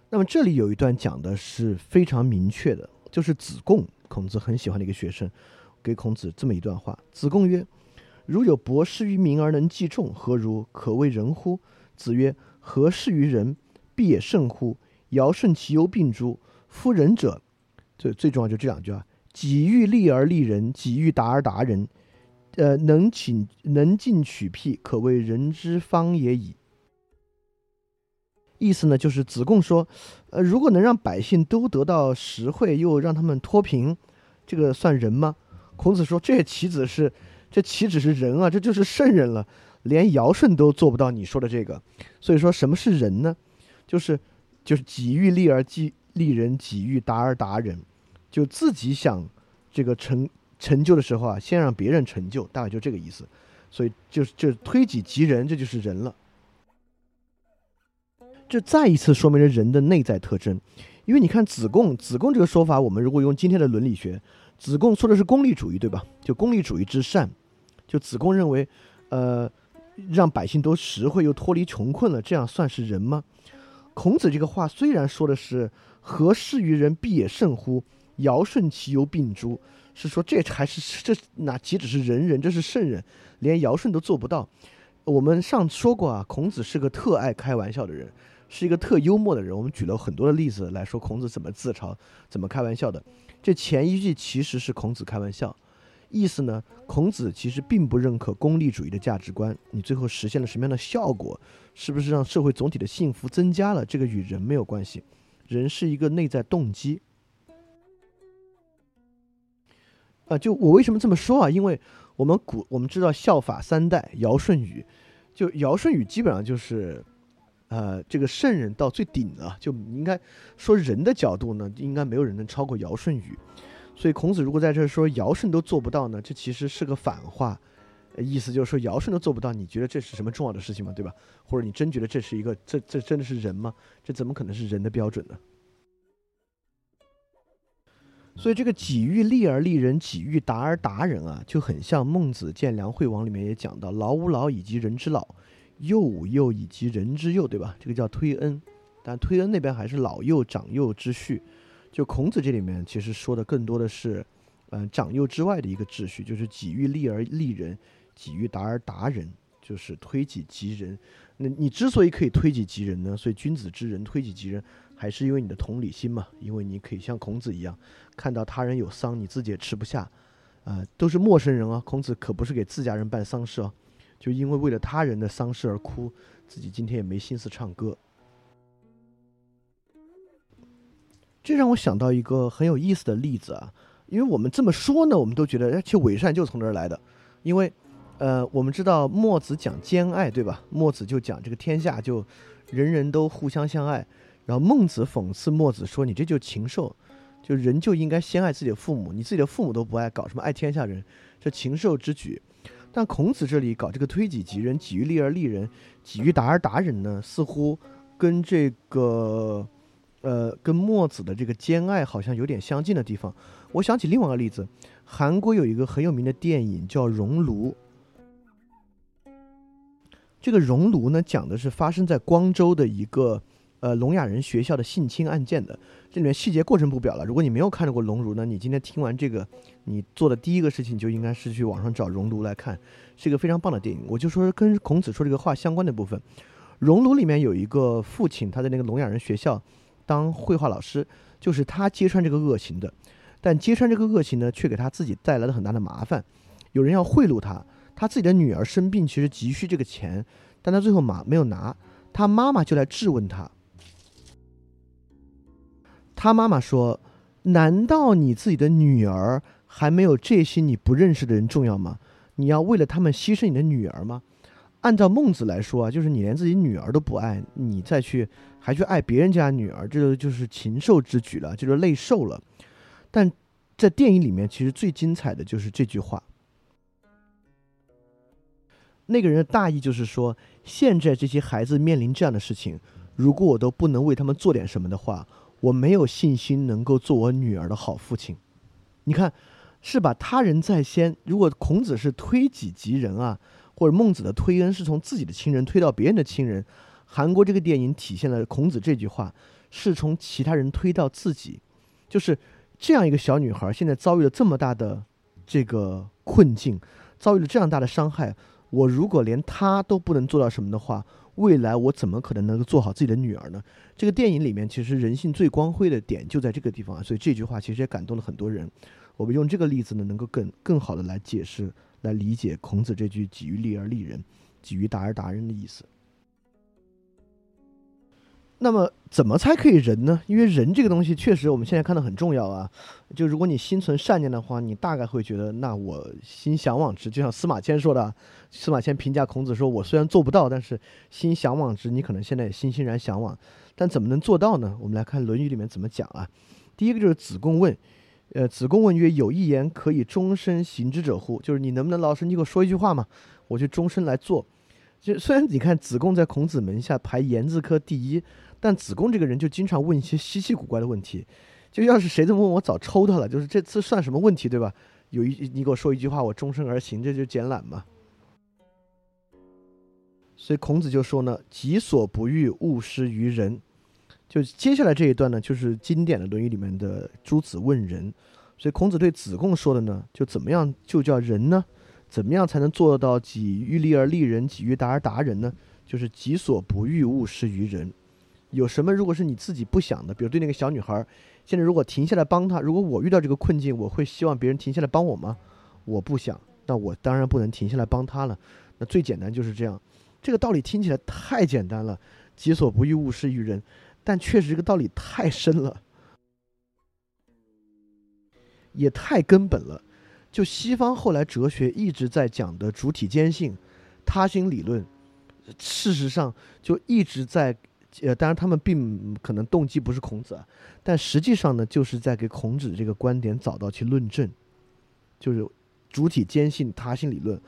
那么这里有一段讲的是非常明确的，就是子贡，孔子很喜欢的一个学生，给孔子这么一段话：子贡曰：“如有博施于民而能济众，何如？可谓人乎？”子曰：“何事于人，必也甚乎？尧舜其忧病诸？夫仁者，最最重要就这两句啊。”己欲立而立人，己欲达而达人，呃，能请能进取辟，可谓人之方也已。意思呢，就是子贡说，呃，如果能让百姓都得到实惠，又让他们脱贫，这个算人吗？孔子说，这岂止是这岂止是人啊，这就是圣人了，连尧舜都做不到你说的这个。所以说，什么是人呢？就是就是己欲立而立立人，己欲达而达人。就自己想这个成成就的时候啊，先让别人成就，大概就这个意思。所以就是就推己及人，这就是人了。这再一次说明了人的内在特征。因为你看子贡，子贡这个说法，我们如果用今天的伦理学，子贡说的是功利主义，对吧？就功利主义之善。就子贡认为，呃，让百姓都实惠又脱离穷困了，这样算是人吗？孔子这个话虽然说的是“何事于人，必也甚乎”。尧舜其忧病诸，是说这还是这哪岂止是人人，这是圣人，连尧舜都做不到。我们上次说过啊，孔子是个特爱开玩笑的人，是一个特幽默的人。我们举了很多的例子来说孔子怎么自嘲、怎么开玩笑的。这前一句其实是孔子开玩笑，意思呢，孔子其实并不认可功利主义的价值观。你最后实现了什么样的效果，是不是让社会总体的幸福增加了？这个与人没有关系，人是一个内在动机。啊，就我为什么这么说啊？因为我们古我们知道效法三代尧舜禹，就尧舜禹基本上就是，呃，这个圣人到最顶了。就应该说人的角度呢，应该没有人能超过尧舜禹。所以孔子如果在这说尧舜都做不到呢，这其实是个反话，意思就是说尧舜都做不到，你觉得这是什么重要的事情吗？对吧？或者你真觉得这是一个这这真的是人吗？这怎么可能是人的标准呢？所以这个己欲立而立人，己欲达而达人啊，就很像孟子《见梁惠王》里面也讲到“老吾老以及人之老，幼吾幼以及人之幼”，对吧？这个叫推恩，但推恩那边还是老幼长幼之序。就孔子这里面其实说的更多的是，嗯，长幼之外的一个秩序，就是己欲立而立人，己欲达而达人，就是推己及人。那你之所以可以推己及人呢？所以君子之人推己及人。还是因为你的同理心嘛？因为你可以像孔子一样，看到他人有丧，你自己也吃不下，啊，都是陌生人啊。孔子可不是给自家人办丧事哦，就因为为了他人的丧事而哭，自己今天也没心思唱歌。这让我想到一个很有意思的例子啊，因为我们这么说呢，我们都觉得，哎，其实伪善就从这儿来的，因为，呃，我们知道墨子讲兼爱，对吧？墨子就讲这个天下就人人都互相相爱。然后孟子讽刺墨子说：“你这就禽兽，就人就应该先爱自己的父母，你自己的父母都不爱，搞什么爱天下人？这禽兽之举。”但孔子这里搞这个推己及人，己欲立而立人，己欲达而达人呢，似乎跟这个，呃，跟墨子的这个兼爱好像有点相近的地方。我想起另外一个例子，韩国有一个很有名的电影叫《熔炉》，这个《熔炉》呢，讲的是发生在光州的一个。呃，聋哑人学校的性侵案件的，这里面细节过程不表了。如果你没有看到过《熔炉》呢，你今天听完这个，你做的第一个事情就应该是去网上找《熔炉》来看，是一个非常棒的电影。我就说跟孔子说这个话相关的部分，《熔炉》里面有一个父亲，他在那个聋哑人学校当绘画老师，就是他揭穿这个恶行的，但揭穿这个恶行呢，却给他自己带来了很大的麻烦。有人要贿赂他，他自己的女儿生病，其实急需这个钱，但他最后嘛没有拿，他妈妈就来质问他。他妈妈说：“难道你自己的女儿还没有这些你不认识的人重要吗？你要为了他们牺牲你的女儿吗？按照孟子来说啊，就是你连自己女儿都不爱，你再去还去爱别人家女儿，这就是禽兽之举了，就是累兽了。但在电影里面，其实最精彩的就是这句话。那个人的大意就是说，现在这些孩子面临这样的事情，如果我都不能为他们做点什么的话。”我没有信心能够做我女儿的好父亲。你看，是把他人在先。如果孔子是推己及人啊，或者孟子的推恩是从自己的亲人推到别人的亲人，韩国这个电影体现了孔子这句话是从其他人推到自己，就是这样一个小女孩现在遭遇了这么大的这个困境，遭遇了这样大的伤害，我如果连她都不能做到什么的话，未来我怎么可能能够做好自己的女儿呢？这个电影里面其实人性最光辉的点就在这个地方，所以这句话其实也感动了很多人。我们用这个例子呢，能够更更好的来解释、来理解孔子这句“己欲立而立人，己欲达而达人”的意思。那么，怎么才可以仁呢？因为仁这个东西确实我们现在看到很重要啊。就如果你心存善念的话，你大概会觉得，那我心向往之。就像司马迁说的，司马迁评价孔子说：“我虽然做不到，但是心向往之。”你可能现在也欣欣然向往，但怎么能做到呢？我们来看《论语》里面怎么讲啊。第一个就是子贡问。呃，子贡问曰：“有一言可以终身行之者乎？就是你能不能老师，你给我说一句话嘛，我就终身来做。就虽然你看子贡在孔子门下排言字科第一，但子贡这个人就经常问一些稀奇古怪的问题。就要是谁这么问我，早抽他了。就是这次算什么问题，对吧？有一你给我说一句话，我终身而行，这就简懒嘛。所以孔子就说呢：己所不欲，勿施于人。”就接下来这一段呢，就是经典的《论语》里面的诸子问仁，所以孔子对子贡说的呢，就怎么样就叫仁呢？怎么样才能做到己欲立而立人，己欲达而达人呢？就是己所不欲，勿施于人。有什么如果是你自己不想的，比如对那个小女孩，现在如果停下来帮她，如果我遇到这个困境，我会希望别人停下来帮我吗？我不想，那我当然不能停下来帮她了。那最简单就是这样，这个道理听起来太简单了，己所不欲，勿施于人。但确实这个道理太深了，也太根本了。就西方后来哲学一直在讲的主体坚信、他心理论，事实上就一直在呃，当然他们并可能动机不是孔子啊，但实际上呢，就是在给孔子这个观点找到去论证，就是主体坚信他心理论。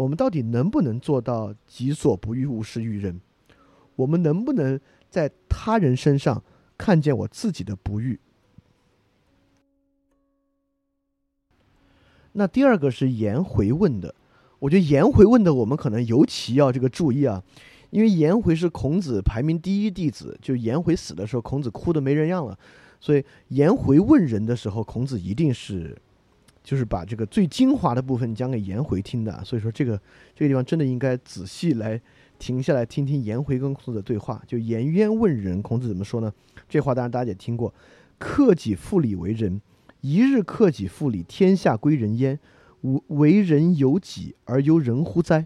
我们到底能不能做到己所不欲，勿施于人？我们能不能？在他人身上看见我自己的不欲。那第二个是颜回问的，我觉得颜回问的我们可能尤其要这个注意啊，因为颜回是孔子排名第一弟子，就颜回死的时候，孔子哭的没人样了，所以颜回问人的时候，孔子一定是就是把这个最精华的部分讲给颜回听的，所以说这个这个地方真的应该仔细来。停下来听听颜回跟孔子的对话。就颜渊问仁，孔子怎么说呢？这话当然大家也听过：“克己复礼为仁，一日克己复礼，天下归仁焉。吾为人由己而由人乎哉？”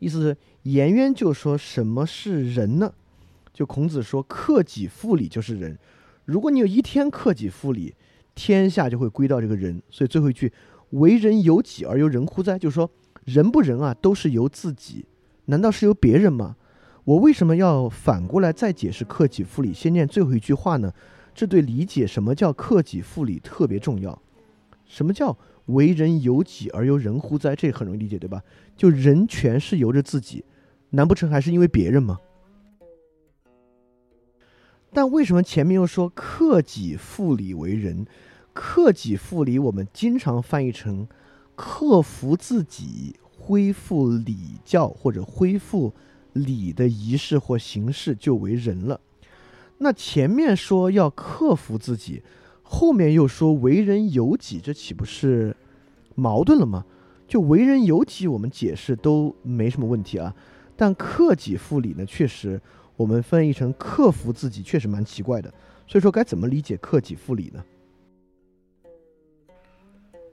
意思是颜渊就说什么是仁呢？就孔子说克己复礼就是仁。如果你有一天克己复礼，天下就会归到这个人。所以最后一句“为人由己而由人乎哉”，就是说。人不人啊，都是由自己，难道是由别人吗？我为什么要反过来再解释克己复礼？先念最后一句话呢？这对理解什么叫克己复礼特别重要。什么叫为人由己而由人乎哉？这很容易理解，对吧？就人全是由着自己，难不成还是因为别人吗？但为什么前面又说克己复礼为人？克己复礼，我们经常翻译成。克服自己，恢复礼教或者恢复礼的仪式或形式，就为人了。那前面说要克服自己，后面又说为人由己，这岂不是矛盾了吗？就为人由己，我们解释都没什么问题啊。但克己复礼呢，确实我们翻译成克服自己，确实蛮奇怪的。所以说，该怎么理解克己复礼呢？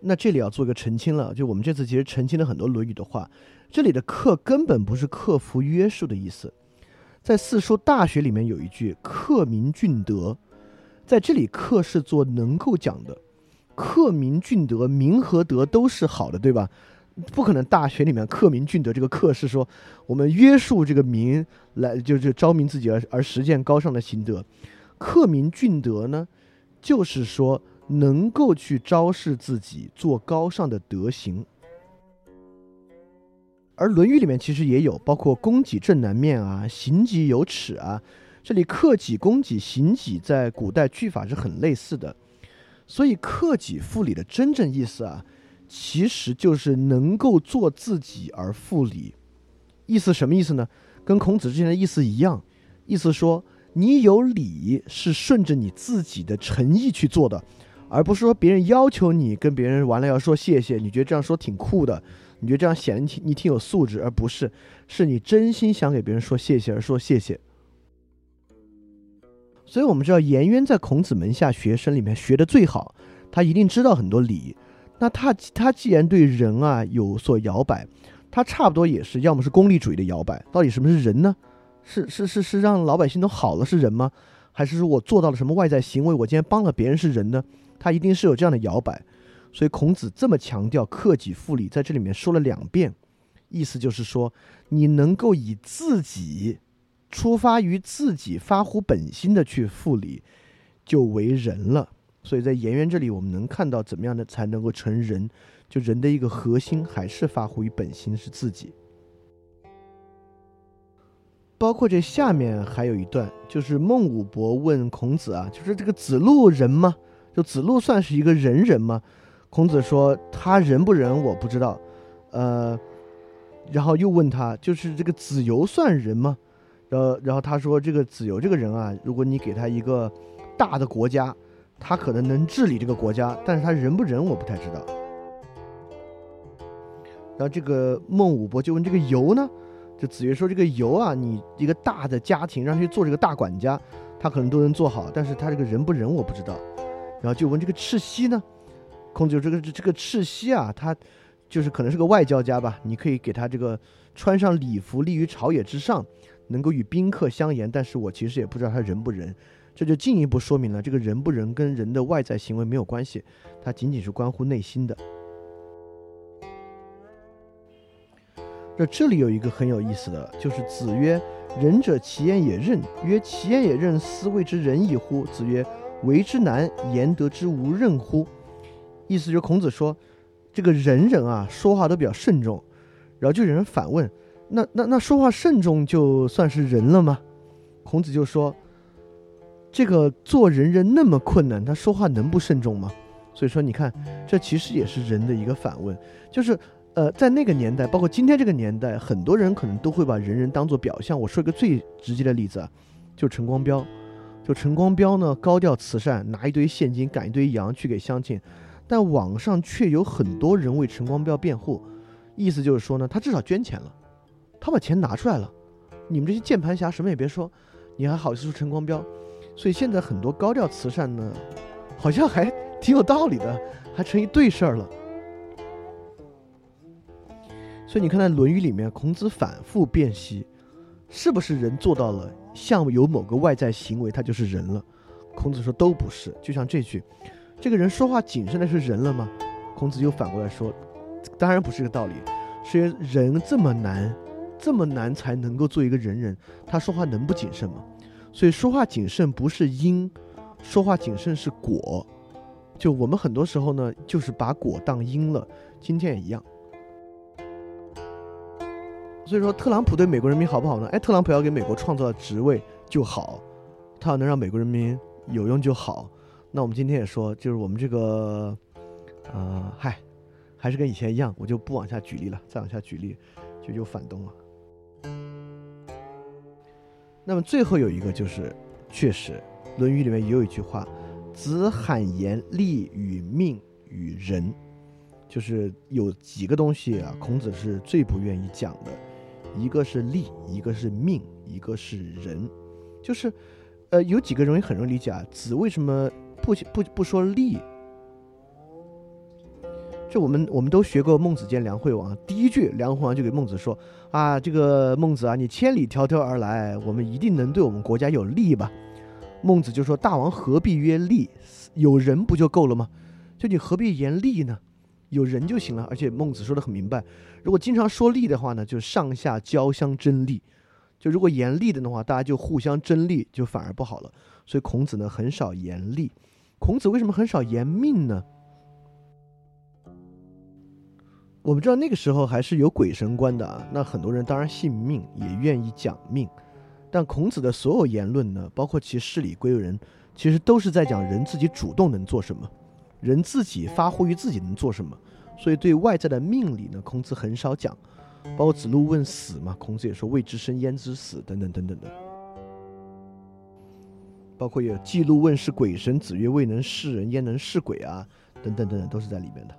那这里要做一个澄清了，就我们这次其实澄清了很多《论语》的话，这里的“克”根本不是克服约束的意思。在《四书大学》里面有一句“克明俊德”，在这里“克”是做能够讲的，“克明俊德”明和德都是好的，对吧？不可能大学里面“克明俊德”这个“克”是说我们约束这个明来，就是昭明自己而而实践高尚的行德。“克明俊德”呢，就是说。能够去昭示自己做高尚的德行，而《论语》里面其实也有，包括“供给正南面”啊，“行己有耻”啊。这里克己、供己、行己在古代句法是很类似的，所以克己复礼的真正意思啊，其实就是能够做自己而复礼。意思什么意思呢？跟孔子之前的意思一样，意思说你有礼是顺着你自己的诚意去做的，而不是说别人要求你跟别人完了要说谢谢，你觉得这样说挺酷的，你觉得这样显得你挺你挺有素质，而不是是你真心想给别人说谢谢而说谢谢。所以我们知道颜渊在孔子门下学生里面学的最好，他一定知道很多礼。那他他既然对人啊有所摇摆，他差不多也是要么是功利主义的摇摆。到底什么是人呢？是是是是让老百姓都好了是人吗？还是说我做到了什么外在行为？我今天帮了别人是人呢？他一定是有这样的摇摆。所以孔子这么强调克己复礼，在这里面说了两遍，意思就是说你能够以自己。出发于自己发乎本心的去复礼，就为人了。所以在颜渊这里，我们能看到怎么样的才能够成人？就人的一个核心还是发乎于本心，是自己。包括这下面还有一段，就是孟武伯问孔子啊，就是这个子路人吗？就子路算是一个人人吗？孔子说他人不人我不知道，呃，然后又问他，就是这个子游算人吗？然后，然后他说：“这个子游这个人啊，如果你给他一个大的国家，他可能能治理这个国家，但是他人不仁，我不太知道。”然后这个孟武伯就问：“这个游呢？”就子曰说：“这个游啊，你一个大的家庭让他去做这个大管家，他可能都能做好，但是他这个人不仁，我不知道。”然后就问这个赤溪呢？孔子就这个这个赤溪啊，他就是可能是个外交家吧？你可以给他这个穿上礼服，立于朝野之上。能够与宾客相言，但是我其实也不知道他仁不仁，这就进一步说明了这个人不仁跟人的外在行为没有关系，它仅仅是关乎内心的。这这里有一个很有意思的就是子曰：“仁者，其言也任。”曰：“其言也任，斯谓之仁矣乎？”子曰：“为之难，言得之无任乎？”意思就是孔子说，这个人人啊说话都比较慎重，然后就有人反问。那那那说话慎重就算是仁了吗？孔子就说：“这个做人人那么困难，他说话能不慎重吗？”所以说，你看，这其实也是人的一个反问，就是呃，在那个年代，包括今天这个年代，很多人可能都会把人人当做表象。我说一个最直接的例子啊，就陈光标，就陈光标呢，高调慈善，拿一堆现金赶一堆羊去给乡亲，但网上却有很多人为陈光标辩护，意思就是说呢，他至少捐钱了。他把钱拿出来了，你们这些键盘侠什么也别说，你还好意思说陈光标？所以现在很多高调慈善呢，好像还挺有道理的，还成一对事儿了。所以你看，在《论语》里面，孔子反复辨析，是不是人做到了像有某个外在行为，他就是人了？孔子说都不是。就像这句，这个人说话谨慎的是人了吗？孔子又反过来说，当然不是个道理，是因为人这么难。这么难才能够做一个人人，他说话能不谨慎吗？所以说话谨慎不是因，说话谨慎是果。就我们很多时候呢，就是把果当因了。今天也一样。所以说，特朗普对美国人民好不好呢？哎，特朗普要给美国创造职位就好，他要能让美国人民有用就好。那我们今天也说，就是我们这个，呃，嗨，还是跟以前一样，我就不往下举例了。再往下举例，就又反动了。那么最后有一个就是，确实，《论语》里面也有一句话：“子罕言利与命与仁。”就是有几个东西啊，孔子是最不愿意讲的，一个是利，一个是命，一个是仁。就是，呃，有几个容易很容易理解啊，子为什么不不不说利？就我们我们都学过孟子见梁惠王，第一句梁惠王就给孟子说啊，这个孟子啊，你千里迢迢而来，我们一定能对我们国家有利吧？孟子就说，大王何必曰利？有人不就够了吗？就你何必言利呢？有人就行了。而且孟子说的很明白，如果经常说利的话呢，就上下交相争利。就如果言利的话，大家就互相争利，就反而不好了。所以孔子呢很少言利。孔子为什么很少言命呢？我们知道那个时候还是有鬼神观的啊，那很多人当然信命，也愿意讲命。但孔子的所有言论呢，包括其事理归人，其实都是在讲人自己主动能做什么。人自己发挥于自己能做什么，所以对外在的命理呢，孔子很少讲。包括子路问死嘛，孔子也说未知生焉知死等等等等的。包括有记录问是鬼神，子曰未能视人焉能视鬼啊，等等等等都是在里面的。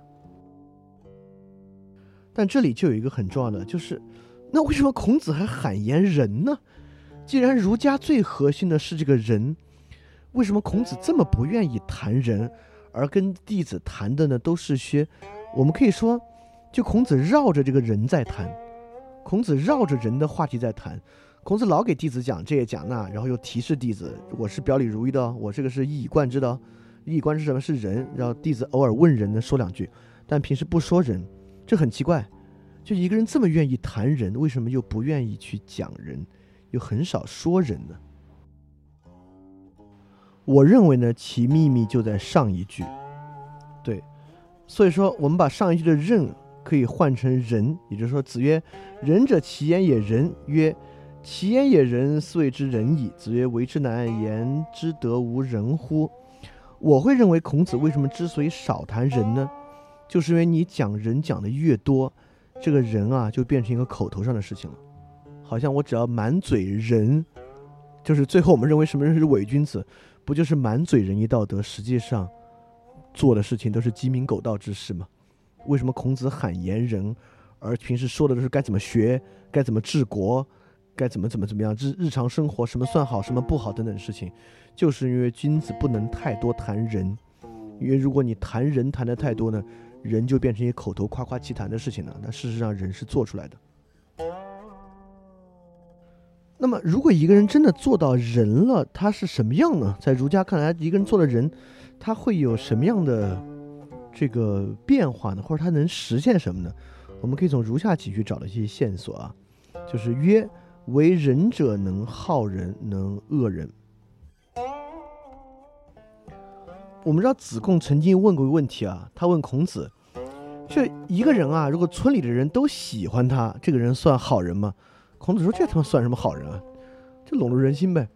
但这里就有一个很重要的，就是那为什么孔子还罕言人呢？既然儒家最核心的是这个人，为什么孔子这么不愿意谈人，而跟弟子谈的呢都是些，我们可以说。就孔子绕着这个人在谈，孔子绕着人的话题在谈，孔子老给弟子讲这也讲那，然后又提示弟子，我是表里如一的，我这个是一以贯之的，一以贯之什么是人，然后弟子偶尔问人呢说两句，但平时不说人，这很奇怪，就一个人这么愿意谈人，为什么又不愿意去讲人，又很少说人呢？我认为呢，其秘密就在上一句，对，所以说我们把上一句的任。可以换成仁，也就是说，子曰：“仁者，其言也仁。”曰：“其言也仁，斯谓之仁矣。”子曰：“为之难，言之得无仁乎？”我会认为，孔子为什么之所以少谈仁呢？就是因为你讲人讲的越多，这个人啊就变成一个口头上的事情了。好像我只要满嘴仁，就是最后我们认为什么人是伪君子，不就是满嘴仁义道德，实际上做的事情都是鸡鸣狗盗之事吗？为什么孔子喊言人，而平时说的都是该怎么学、该怎么治国、该怎么怎么怎么样日日常生活什么算好、什么不好等等事情，就是因为君子不能太多谈人，因为如果你谈人谈的太多呢，人就变成一口头夸夸其谈的事情了。那事实上人是做出来的。那么如果一个人真的做到人了，他是什么样呢？在儒家看来，一个人做了人，他会有什么样的？这个变化呢，或者他能实现什么呢？我们可以从如下几句找到一些线索啊，就是曰：为仁者能好人，能恶人。我们知道子贡曾经问过一个问题啊，他问孔子：就一个人啊，如果村里的人都喜欢他，这个人算好人吗？孔子说：这他妈算什么好人啊？就笼络人心呗。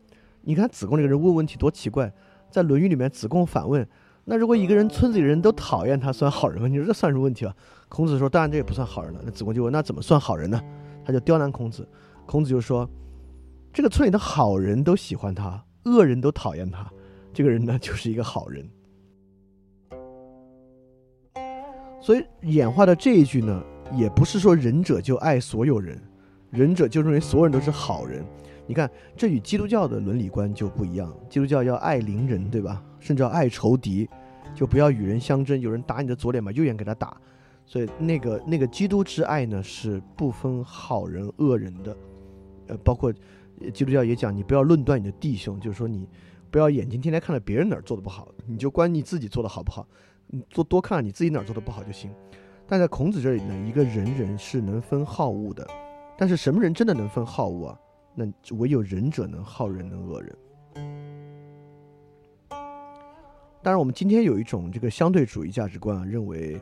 你看子贡这个人问问题多奇怪，在《论语》里面，子贡反问。那如果一个人村子里人都讨厌他，算好人吗？你说这算什么问题啊？孔子说：“当然这也不算好人了。”那子贡就问：“那怎么算好人呢？”他就刁难孔子。孔子就说：“这个村里的好人都喜欢他，恶人都讨厌他，这个人呢就是一个好人。”所以演化的这一句呢，也不是说仁者就爱所有人，仁者就认为所有人都是好人。你看，这与基督教的伦理观就不一样。基督教要爱邻人，对吧？甚至要爱仇敌，就不要与人相争。有人打你的左脸，把右眼给他打。所以那个那个基督之爱呢，是不分好人恶人的。呃，包括基督教也讲，你不要论断你的弟兄，就是说你不要眼睛天天看着别人哪儿做的不好，你就关你自己做的好不好。你多多看看你自己哪儿做的不好就行。但在孔子这里呢，一个人人是能分好恶的，但是什么人真的能分好恶啊？那唯有仁者能好人，能恶人。当然，我们今天有一种这个相对主义价值观啊，认为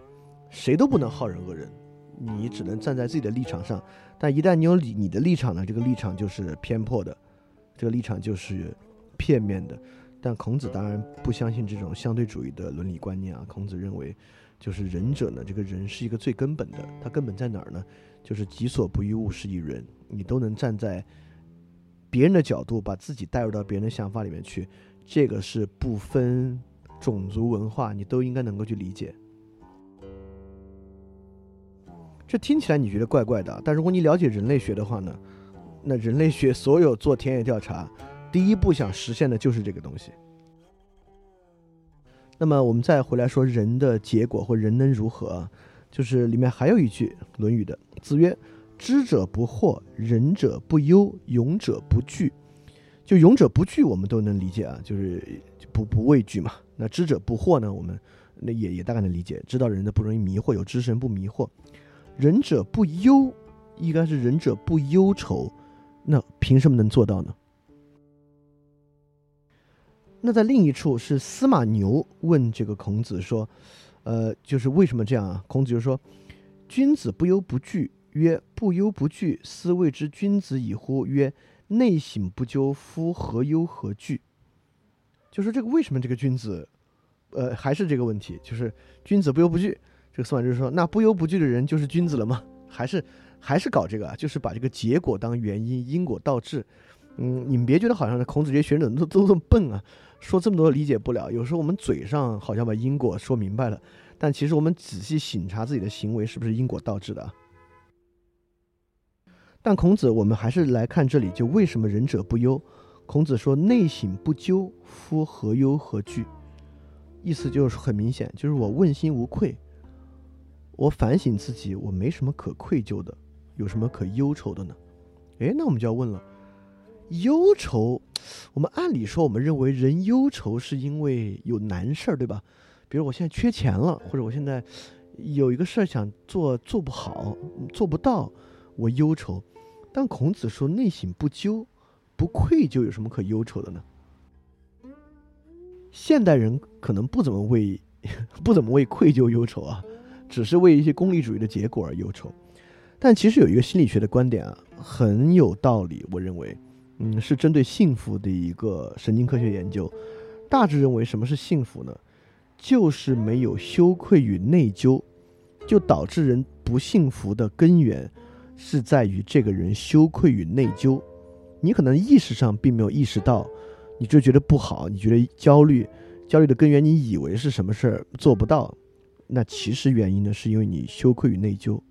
谁都不能好人恶人，你只能站在自己的立场上。但一旦你有你你的立场呢，这个立场就是偏颇的，这个立场就是片面的。但孔子当然不相信这种相对主义的伦理观念啊。孔子认为，就是仁者呢，这个人是一个最根本的，他根本在哪儿呢？就是己所不欲，勿施于人。你都能站在。别人的角度，把自己带入到别人的想法里面去，这个是不分种族文化，你都应该能够去理解。这听起来你觉得怪怪的，但如果你了解人类学的话呢，那人类学所有做田野调查，第一步想实现的就是这个东西。那么我们再回来说人的结果或人能如何，就是里面还有一句《论语》的，子曰。知者不惑，仁者不忧，勇者不惧。就勇者不惧，我们都能理解啊，就是不不畏惧嘛。那知者不惑呢？我们那也也大概能理解，知道人的不容易迷惑，有知识人不迷惑。仁者不忧，应该是仁者不忧愁。那凭什么能做到呢？那在另一处是司马牛问这个孔子说：“呃，就是为什么这样啊？”孔子就说：“君子不忧不惧。”曰：不忧不惧，斯谓之君子矣乎？曰：内省不疚，夫何忧何惧？就说这个为什么这个君子呃，还是这个问题，就是君子不忧不惧。这个司马就说，那不忧不惧的人就是君子了吗？还是还是搞这个啊？就是把这个结果当原因，因果倒置。嗯，你们别觉得好像是孔子这些学生都都这么笨啊，说这么多理解不了。有时候我们嘴上好像把因果说明白了，但其实我们仔细省察自己的行为是不是因果倒置的。但孔子，我们还是来看这里，就为什么仁者不忧？孔子说：“内省不疚，夫何忧何惧？”意思就是很明显，就是我问心无愧，我反省自己，我没什么可愧疚的，有什么可忧愁的呢？诶，那我们就要问了，忧愁，我们按理说，我们认为人忧愁是因为有难事儿，对吧？比如我现在缺钱了，或者我现在有一个事儿想做做不好，做不到，我忧愁。但孔子说：“内省不疚，不愧疚，有什么可忧愁的呢？”现代人可能不怎么为不怎么为愧疚忧愁啊，只是为一些功利主义的结果而忧愁。但其实有一个心理学的观点啊，很有道理。我认为，嗯，是针对幸福的一个神经科学研究。大致认为，什么是幸福呢？就是没有羞愧与内疚，就导致人不幸福的根源。是在于这个人羞愧与内疚，你可能意识上并没有意识到，你就觉得不好，你觉得焦虑，焦虑的根源你以为是什么事儿做不到，那其实原因呢是因为你羞愧与内疚。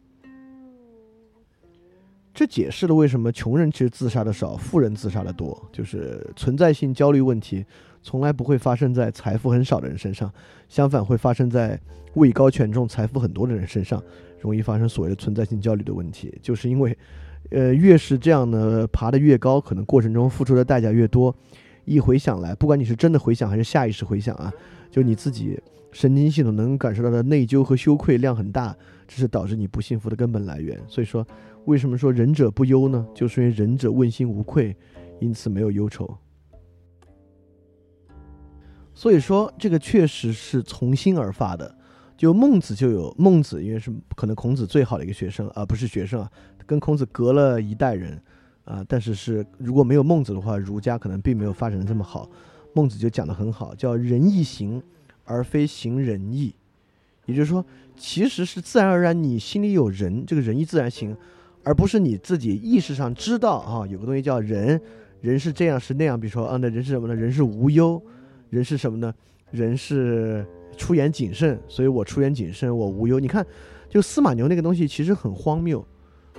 这解释了为什么穷人其实自杀的少，富人自杀的多，就是存在性焦虑问题从来不会发生在财富很少的人身上，相反会发生在位高权重、财富很多的人身上。容易发生所谓的存在性焦虑的问题，就是因为，呃，越是这样呢，爬得越高，可能过程中付出的代价越多。一回想来，不管你是真的回想还是下意识回想啊，就你自己神经系统能感受到的内疚和羞愧量很大，这是导致你不幸福的根本来源。所以说，为什么说仁者不忧呢？就是因为仁者问心无愧，因此没有忧愁。所以说，这个确实是从心而发的。就孟子就有孟子，因为是可能孔子最好的一个学生啊，不是学生啊，跟孔子隔了一代人啊。但是是如果没有孟子的话，儒家可能并没有发展的这么好。孟子就讲的很好，叫仁义行，而非行仁义。也就是说，其实是自然而然你心里有仁，这个仁义自然行，而不是你自己意识上知道啊，有个东西叫人，人是这样是那样。比如说啊，那人是什么呢？人是无忧，人是什么呢？人是。出言谨慎，所以我出言谨慎，我无忧。你看，就司马牛那个东西其实很荒谬，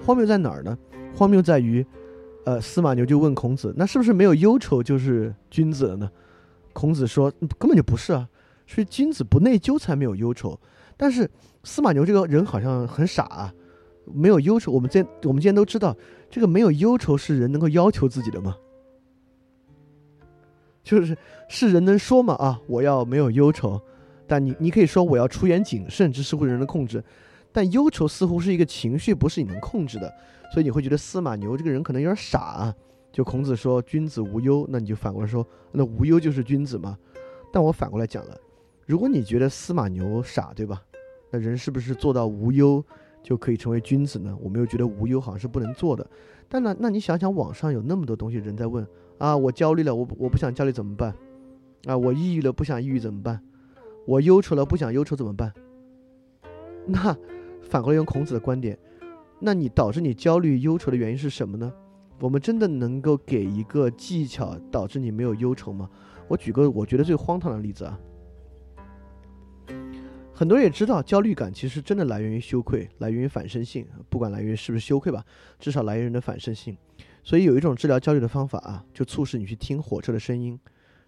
荒谬在哪儿呢？荒谬在于，呃，司马牛就问孔子，那是不是没有忧愁就是君子了呢？孔子说根本就不是啊，所以君子不内疚才没有忧愁。但是司马牛这个人好像很傻啊，没有忧愁。我们今我们今天都知道，这个没有忧愁是人能够要求自己的吗？就是是人能说吗？啊，我要没有忧愁。但你你可以说我要出言谨慎，这是会人的控制，但忧愁似乎是一个情绪，不是你能控制的，所以你会觉得司马牛这个人可能有点傻啊。就孔子说君子无忧，那你就反过来说，那无忧就是君子吗？但我反过来讲了，如果你觉得司马牛傻，对吧？那人是不是做到无忧就可以成为君子呢？我们又觉得无忧好像是不能做的。但呢，那你想想网上有那么多东西，人在问啊，我焦虑了，我我不想焦虑怎么办？啊，我抑郁了，不想抑郁怎么办？我忧愁了，不想忧愁怎么办？那反过来用孔子的观点，那你导致你焦虑忧愁的原因是什么呢？我们真的能够给一个技巧导致你没有忧愁吗？我举个我觉得最荒唐的例子啊，很多人也知道，焦虑感其实真的来源于羞愧，来源于反身性，不管来源于是不是羞愧吧，至少来源于人的反身性。所以有一种治疗焦虑的方法啊，就促使你去听火车的声音，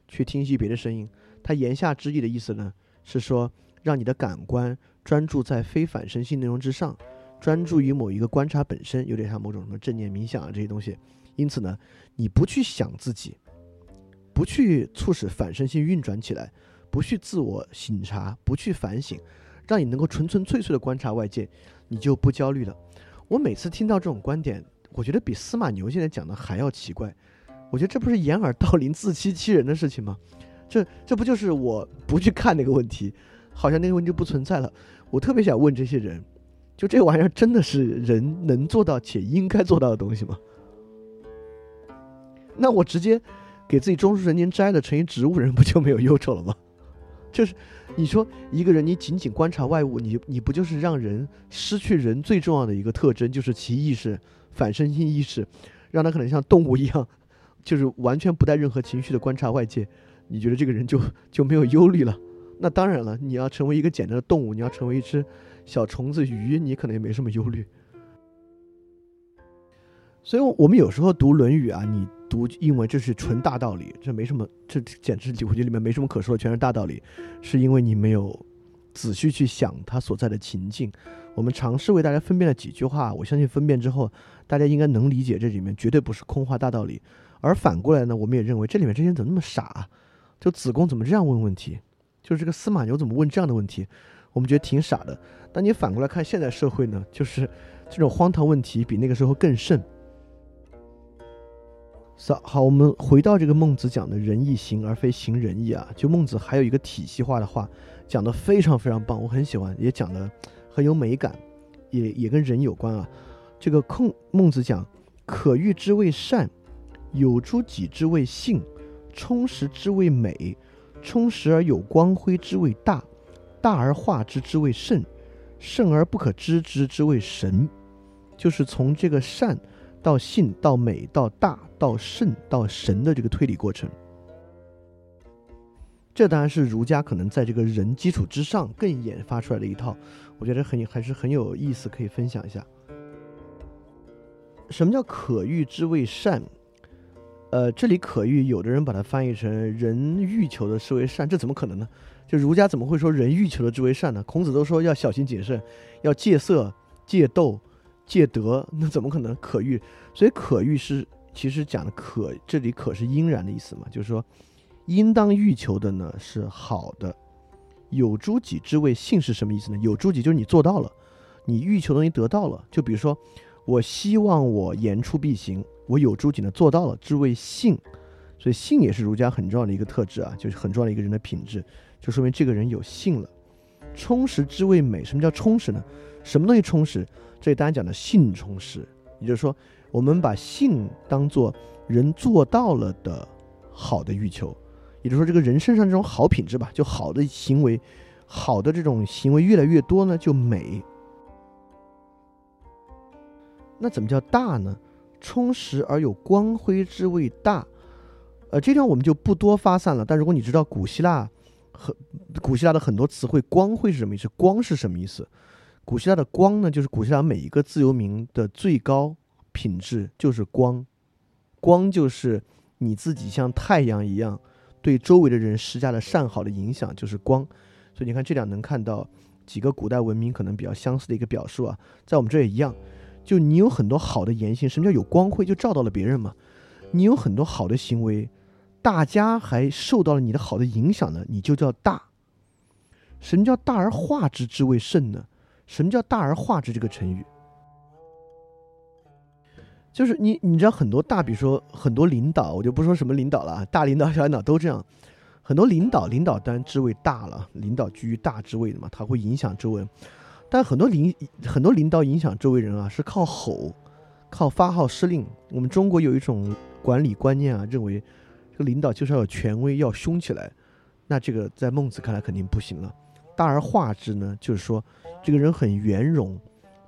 去听一些别的声音。它言下之意的意思呢？是说，让你的感官专注在非反身性内容之上，专注于某一个观察本身，有点像某种什么正念冥想啊这些东西。因此呢，你不去想自己，不去促使反身性运转起来，不去自我省察，不去反省，让你能够纯纯粹粹的观察外界，你就不焦虑了。我每次听到这种观点，我觉得比司马牛现在讲的还要奇怪。我觉得这不是掩耳盗铃、自欺欺人的事情吗？这这不就是我不去看那个问题，好像那个问题就不存在了。我特别想问这些人，就这玩意儿真的是人能做到且应该做到的东西吗？那我直接给自己中枢神经摘了，成一植物人，不就没有忧愁了吗？就是你说一个人，你仅仅观察外物，你你不就是让人失去人最重要的一个特征，就是其意识、反身性意识，让他可能像动物一样，就是完全不带任何情绪的观察外界？你觉得这个人就 就没有忧虑了？那当然了，你要成为一个简单的动物，你要成为一只小虫子、鱼，你可能也没什么忧虑。所以，我们有时候读《论语》啊，你读因为这是纯大道理，这没什么，这简直我觉得里面没什么可说的，全是大道理，是因为你没有仔细去想它所在的情境。我们尝试为大家分辨了几句话，我相信分辨之后，大家应该能理解这里面绝对不是空话大道理。而反过来呢，我们也认为这里面这些人怎么那么傻？就子贡怎么这样问问题？就是这个司马牛怎么问这样的问题？我们觉得挺傻的。但你反过来看现在社会呢，就是这种荒唐问题比那个时候更甚。好，好，我们回到这个孟子讲的仁义行而非行仁义啊。就孟子还有一个体系化的话，讲的非常非常棒，我很喜欢，也讲的很有美感，也也跟人有关啊。这个空孟子讲，可欲之谓善，有诸己之谓性，充实之谓美，充实而有光辉之谓大，大而化之之谓圣，圣而不可知之之谓神。就是从这个善。到性，到美，到大，到圣，到神的这个推理过程，这当然是儒家可能在这个人基础之上更研发出来的一套，我觉得很还是很有意思，可以分享一下。什么叫可欲之谓善？呃，这里可欲，有的人把它翻译成人欲求的是为善，这怎么可能呢？就儒家怎么会说人欲求的之为善呢？孔子都说要小心谨慎，要戒色、戒斗。戒德，那怎么可能可欲？所以可欲是其实讲的可，这里可是应然的意思嘛，就是说，应当欲求的呢是好的。有诸己之谓性是什么意思呢？有诸己就是你做到了，你欲求东西得到了。就比如说，我希望我言出必行，我有诸己呢做到了，之谓性。所以性也是儒家很重要的一个特质啊，就是很重要的一个人的品质，就说明这个人有性了。充实之谓美，什么叫充实呢？什么东西充实？这里大家讲的性充实，也就是说，我们把性当做人做到了的好的欲求，也就是说，这个人身上这种好品质吧，就好的行为，好的这种行为越来越多呢，就美。那怎么叫大呢？充实而有光辉之谓大。呃，这地方我们就不多发散了。但如果你知道古希腊和古希腊的很多词汇，光辉是什么意思？光是什么意思？古希腊的光呢，就是古希腊每一个自由民的最高品质，就是光。光就是你自己像太阳一样，对周围的人施加了善好的影响，就是光。所以你看，这两能看到几个古代文明可能比较相似的一个表述啊，在我们这也一样。就你有很多好的言行，什么叫有光辉？就照到了别人嘛。你有很多好的行为，大家还受到了你的好的影响呢，你就叫大。什么叫大而化之之谓圣呢？什么叫大而化之？这个成语，就是你，你知道很多大，比如说很多领导，我就不说什么领导了，大领导、小领导都这样。很多领导，领导当然职位大了，领导居于大职位的嘛，他会影响周围。但很多领很多领导影响周围人啊，是靠吼，靠发号施令。我们中国有一种管理观念啊，认为这个领导就是要有权威，要凶起来。那这个在孟子看来肯定不行了。大而化之呢，就是说，这个人很圆融，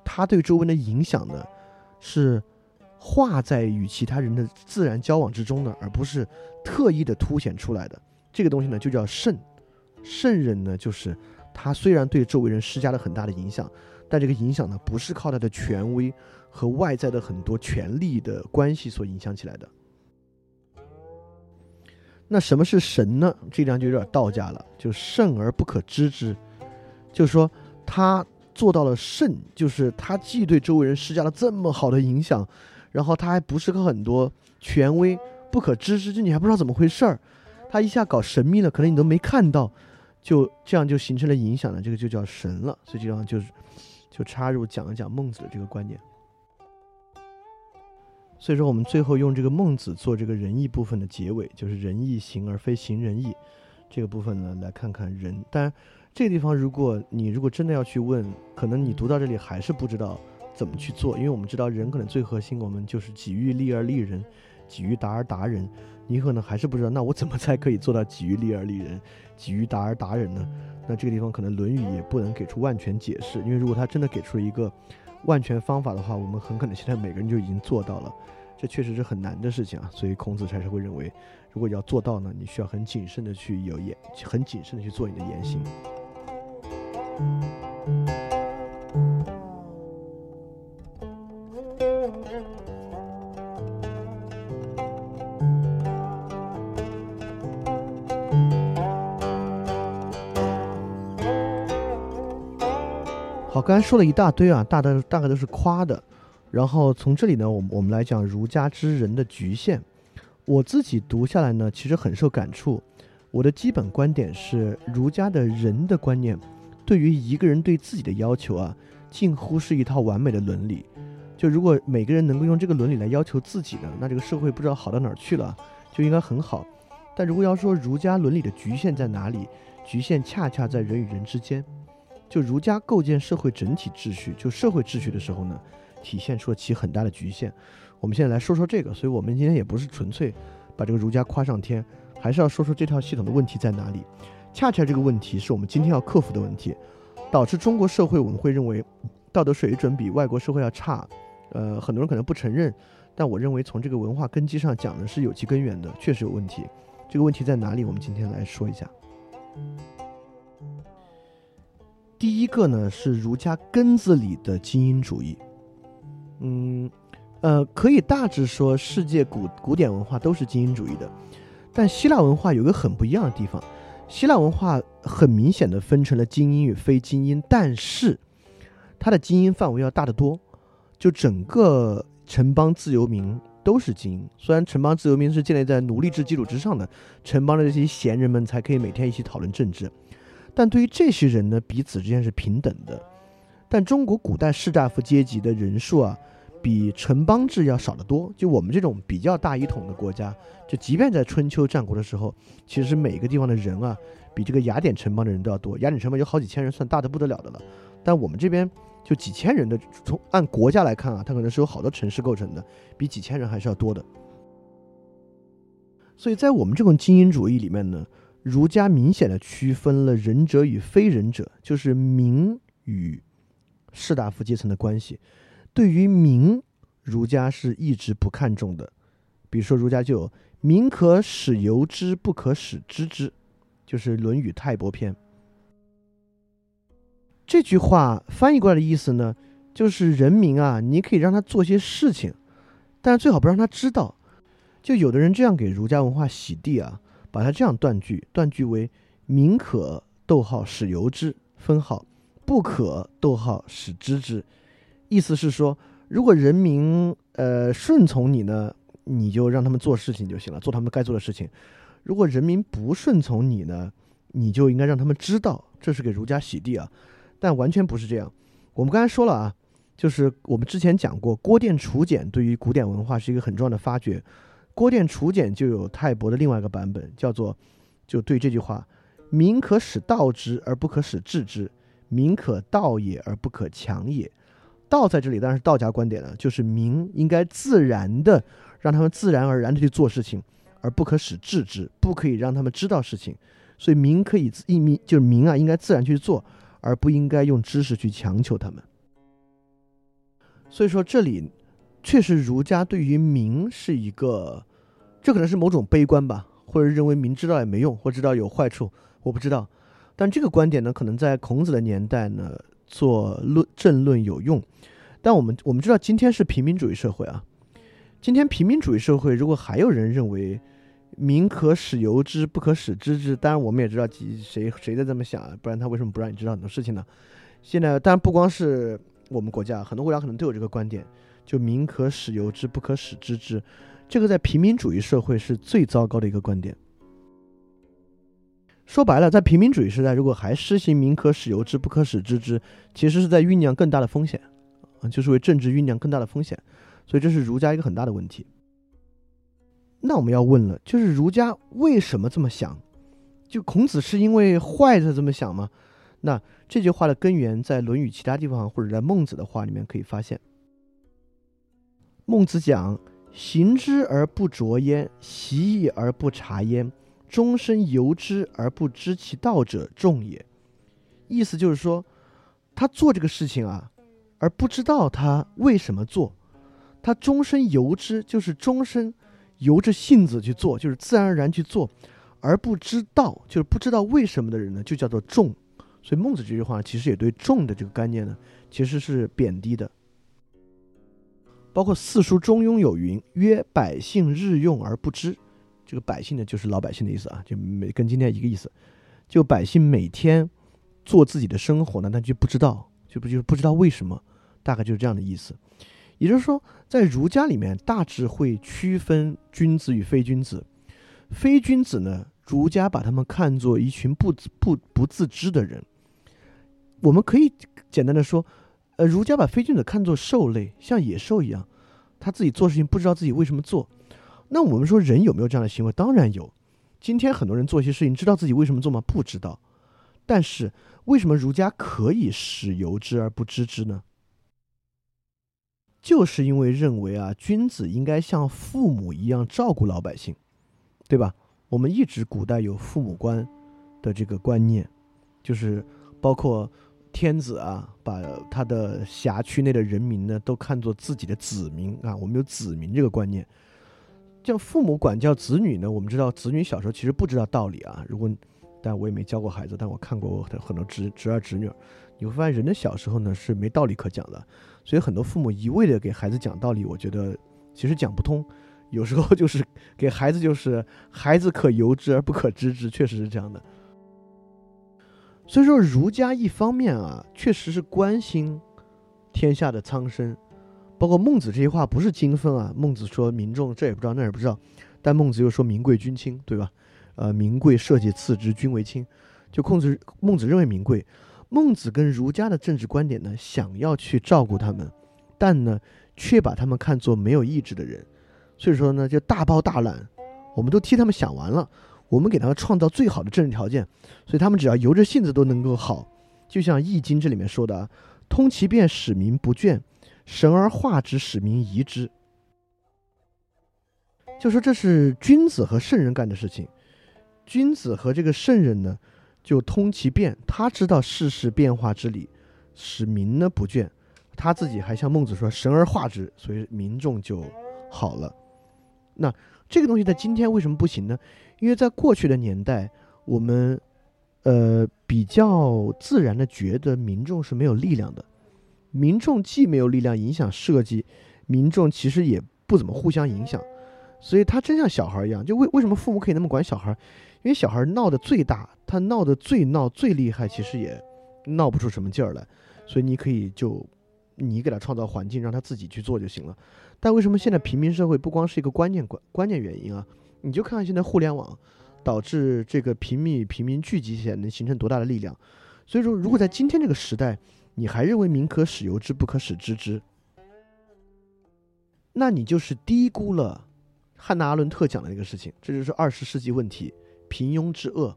他对周围的影响呢，是化在与其他人的自然交往之中的，而不是特意的凸显出来的。这个东西呢，就叫圣。圣人呢，就是他虽然对周围人施加了很大的影响，但这个影响呢，不是靠他的权威和外在的很多权力的关系所影响起来的。那什么是神呢？这张就有点道家了，就圣而不可知之，就是说他做到了圣，就是他既对周围人施加了这么好的影响，然后他还不是个很多权威不可知之，就你还不知道怎么回事儿，他一下搞神秘了，可能你都没看到，就这样就形成了影响了，这个就叫神了。所以这地方就是就插入讲一讲孟子的这个观念。所以说，我们最后用这个孟子做这个仁义部分的结尾，就是仁义行而非行仁义这个部分呢，来看看仁。当然，这个地方如果你如果真的要去问，可能你读到这里还是不知道怎么去做，因为我们知道人可能最核心，我们就是己欲立而立人，己欲达而达人。你可能还是不知道，那我怎么才可以做到己欲立而立人，己欲达而达人呢？那这个地方可能《论语》也不能给出万全解释，因为如果他真的给出了一个万全方法的话，我们很可能现在每个人就已经做到了，这确实是很难的事情啊。所以孔子才是会认为，如果要做到呢，你需要很谨慎的去有言，很谨慎的去做你的言行。好，刚才说了一大堆啊，大的大概都是夸的。然后从这里呢，我我们来讲儒家之人的局限。我自己读下来呢，其实很受感触。我的基本观点是，儒家的人的观念，对于一个人对自己的要求啊，近乎是一套完美的伦理。就如果每个人能够用这个伦理来要求自己呢，那这个社会不知道好到哪儿去了，就应该很好。但如果要说儒家伦理的局限在哪里，局限恰恰在人与人之间。就儒家构建社会整体秩序，就社会秩序的时候呢，体现出了其很大的局限。我们现在来说说这个，所以我们今天也不是纯粹把这个儒家夸上天，还是要说说这套系统的问题在哪里。恰恰这个问题是我们今天要克服的问题，导致中国社会我们会认为道德水准比外国社会要差。呃，很多人可能不承认，但我认为从这个文化根基上讲呢，是有其根源的，确实有问题。这个问题在哪里？我们今天来说一下。第一个呢是儒家根子里的精英主义，嗯，呃，可以大致说世界古古典文化都是精英主义的，但希腊文化有个很不一样的地方，希腊文化很明显的分成了精英与非精英，但是它的精英范围要大得多，就整个城邦自由民都是精英，虽然城邦自由民是建立在奴隶制基础之上的，城邦的这些闲人们才可以每天一起讨论政治。但对于这些人呢，彼此之间是平等的。但中国古代士大夫阶级的人数啊，比城邦制要少得多。就我们这种比较大一统的国家，就即便在春秋战国的时候，其实每个地方的人啊，比这个雅典城邦的人都要多。雅典城邦有好几千人，算大的不得了的了。但我们这边就几千人的，从按国家来看啊，它可能是有好多城市构成的，比几千人还是要多的。所以在我们这种精英主义里面呢。儒家明显的区分了仁者与非仁者，就是民与士大夫阶层的关系。对于民，儒家是一直不看重的。比如说，儒家就有“民可使由之，不可使知之”，就是《论语泰伯篇》。这句话翻译过来的意思呢，就是人民啊，你可以让他做些事情，但是最好不让他知道。就有的人这样给儒家文化洗地啊。把它这样断句，断句为“民可逗号使由之，分号不可逗号使知之”，意思是说，如果人民呃顺从你呢，你就让他们做事情就行了，做他们该做的事情；如果人民不顺从你呢，你就应该让他们知道，这是给儒家洗地啊。但完全不是这样。我们刚才说了啊，就是我们之前讲过，郭店楚简对于古典文化是一个很重要的发掘。郭店楚简就有泰伯的另外一个版本，叫做就对这句话：“民可使道之，而不可使治之；民可道也，而不可强也。”道在这里当然是道家观点了，就是民应该自然的让他们自然而然的去做事情，而不可使治之，不可以让他们知道事情。所以民可以自一民就是民啊，应该自然去做，而不应该用知识去强求他们。所以说这里。确实，儒家对于民是一个，这可能是某种悲观吧，或者认为民知道也没用，或知道有坏处，我不知道。但这个观点呢，可能在孔子的年代呢，做论政论有用。但我们我们知道，今天是平民主义社会啊。今天平民主义社会，如果还有人认为民可使由之，不可使知之，当然我们也知道谁谁在这么想啊，不然他为什么不让你知道很多事情呢？现在当然不光是我们国家，很多国家可能都有这个观点。就民可使由之，不可使知之，这个在平民主义社会是最糟糕的一个观点。说白了，在平民主义时代，如果还施行民可使由之，不可使知之，其实是在酝酿更大的风险，啊，就是为政治酝酿更大的风险。所以这是儒家一个很大的问题。那我们要问了，就是儒家为什么这么想？就孔子是因为坏才这么想吗？那这句话的根源在《论语》其他地方，或者在孟子的话里面可以发现。孟子讲：“行之而不着焉，习义而不察焉，终身由之而不知其道者众也。”意思就是说，他做这个事情啊，而不知道他为什么做，他终身由之，就是终身由着性子去做，就是自然而然去做，而不知道，就是不知道为什么的人呢，就叫做众。所以孟子这句话其实也对众的这个概念呢，其实是贬低的。包括四书《中庸》有云：“曰百姓日用而不知。”这个百姓呢，就是老百姓的意思啊，就每跟今天一个意思。就百姓每天做自己的生活呢，但就不知道，就不就不知道为什么，大概就是这样的意思。也就是说，在儒家里面，大致会区分君子与非君子。非君子呢，儒家把他们看作一群不不不自知的人。我们可以简单的说。呃，儒家把非君子看作兽类，像野兽一样，他自己做事情不知道自己为什么做。那我们说人有没有这样的行为？当然有。今天很多人做一些事情，知道自己为什么做吗？不知道。但是为什么儒家可以使由之而不知之呢？就是因为认为啊，君子应该像父母一样照顾老百姓，对吧？我们一直古代有父母官的这个观念，就是包括。天子啊，把他的辖区内的人民呢，都看作自己的子民啊。我们有子民这个观念，像父母管教子女呢，我们知道子女小时候其实不知道道理啊。如果，但我也没教过孩子，但我看过我很多侄侄儿侄女，你会发现人的小时候呢是没道理可讲的。所以很多父母一味的给孩子讲道理，我觉得其实讲不通。有时候就是 给孩子就是孩子可由之而不可知之，确实是这样的。所以说，儒家一方面啊，确实是关心天下的苍生，包括孟子这些话不是精分啊。孟子说民众这也不知道那也不知道，但孟子又说民贵君轻，对吧？呃，民贵社稷次之，君为轻，就控制孟子认为民贵。孟子跟儒家的政治观点呢，想要去照顾他们，但呢，却把他们看作没有意志的人，所以说呢，就大包大揽，我们都替他们想完了。我们给他们创造最好的政治条件，所以他们只要由着性子都能够好。就像《易经》这里面说的：“通其变，使民不倦；神而化之，使民夷之。”就说这是君子和圣人干的事情。君子和这个圣人呢，就通其变，他知道世事变化之理，使民呢不倦。他自己还像孟子说：“神而化之”，所以民众就好了。那这个东西在今天为什么不行呢？因为在过去的年代，我们，呃，比较自然的觉得民众是没有力量的。民众既没有力量影响设计，民众其实也不怎么互相影响，所以他真像小孩一样。就为为什么父母可以那么管小孩？因为小孩闹得最大，他闹得最闹最厉害，其实也闹不出什么劲儿来。所以你可以就你给他创造环境，让他自己去做就行了。但为什么现在平民社会不光是一个关键关关键原因啊？你就看看现在互联网导致这个平民与平民聚集起来能形成多大的力量。所以说，如果在今天这个时代，你还认为民可使由之，不可使知之，那你就是低估了汉娜·阿伦特讲的那个事情。这就是二十世纪问题：平庸之恶。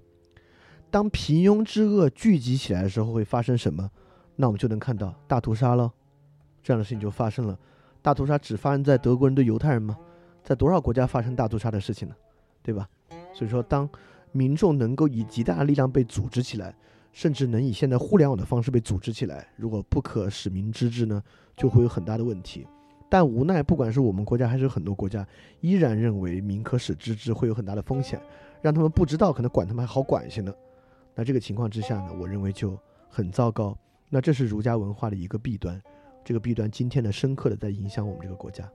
当平庸之恶聚集起来的时候，会发生什么？那我们就能看到大屠杀了。这样的事情就发生了。大屠杀只发生在德国人对犹太人吗？在多少国家发生大屠杀的事情呢？对吧？所以说，当民众能够以极大的力量被组织起来，甚至能以现在互联网的方式被组织起来，如果不可使民知之呢，就会有很大的问题。但无奈，不管是我们国家还是很多国家，依然认为民可使知之会有很大的风险，让他们不知道，可能管他们还好管一些呢。那这个情况之下呢，我认为就很糟糕。那这是儒家文化的一个弊端，这个弊端今天呢，深刻的在影响我们这个国家。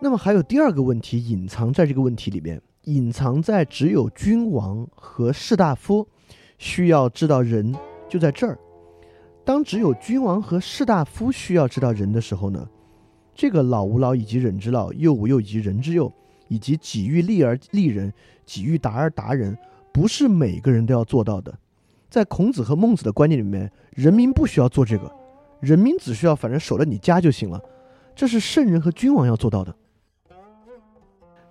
那么还有第二个问题隐藏在这个问题里面，隐藏在只有君王和士大夫需要知道人就在这儿。当只有君王和士大夫需要知道人的时候呢，这个老吾老以及人之老，幼吾幼以及人之幼，以及己欲立而立人，己欲达而达人，不是每个人都要做到的。在孔子和孟子的观念里面，人民不需要做这个，人民只需要反正守着你家就行了，这是圣人和君王要做到的。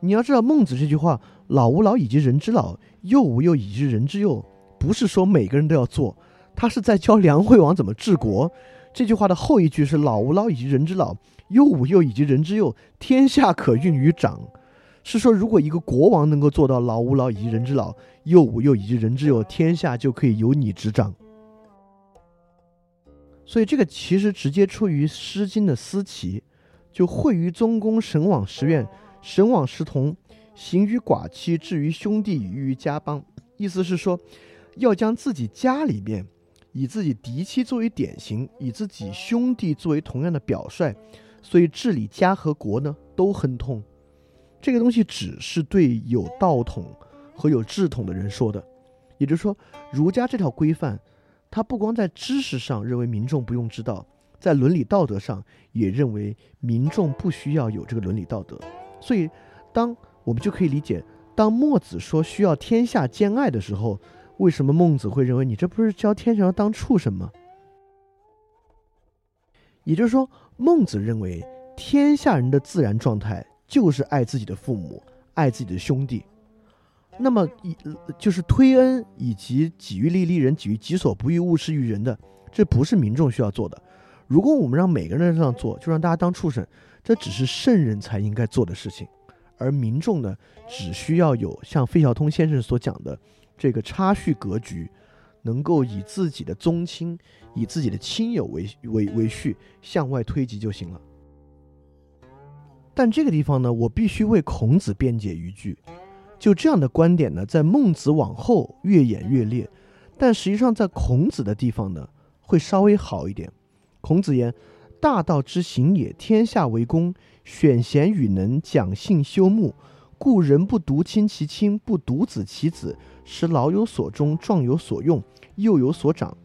你要知道孟子这句话“老吾老以及人之老，幼吾幼以及人之幼”，不是说每个人都要做，他是在教梁惠王怎么治国。这句话的后一句是“老吾老以及人之老，幼吾幼以及人之幼，天下可运于掌”，是说如果一个国王能够做到老吾老以及人之老，幼吾幼以及人之幼，天下就可以由你执掌。所以这个其实直接出于《诗经》的思齐，就惠于宗公，神往时愿，神往时同，行于寡妻，至于兄弟，于家邦。意思是说，要将自己家里面以自己嫡妻作为典型，以自己兄弟作为同样的表率，所以治理家和国呢都很痛。这个东西只是对有道统和有志统的人说的，也就是说，儒家这套规范。它不光在知识上认为民众不用知道，在伦理道德上也认为民众不需要有这个伦理道德。所以，当我们就可以理解，当墨子说需要天下兼爱的时候，为什么孟子会认为你这不是教天下当畜生吗？也就是说，孟子认为天下人的自然状态就是爱自己的父母，爱自己的兄弟。那么，以就是推恩以及己欲利利人，己欲己所不欲，勿施于人的，这不是民众需要做的。如果我们让每个人这样做，就让大家当畜生，这只是圣人才应该做的事情。而民众呢，只需要有像费孝通先生所讲的这个差序格局，能够以自己的宗亲、以自己的亲友为为为序向外推及就行了。但这个地方呢，我必须为孔子辩解一句。就这样的观点呢，在孟子往后越演越烈，但实际上在孔子的地方呢，会稍微好一点。孔子言：“大道之行也，天下为公，选贤与能，讲信修睦。故人不独亲其亲，不独子其子，使老有所终，壮有所用，幼有所长。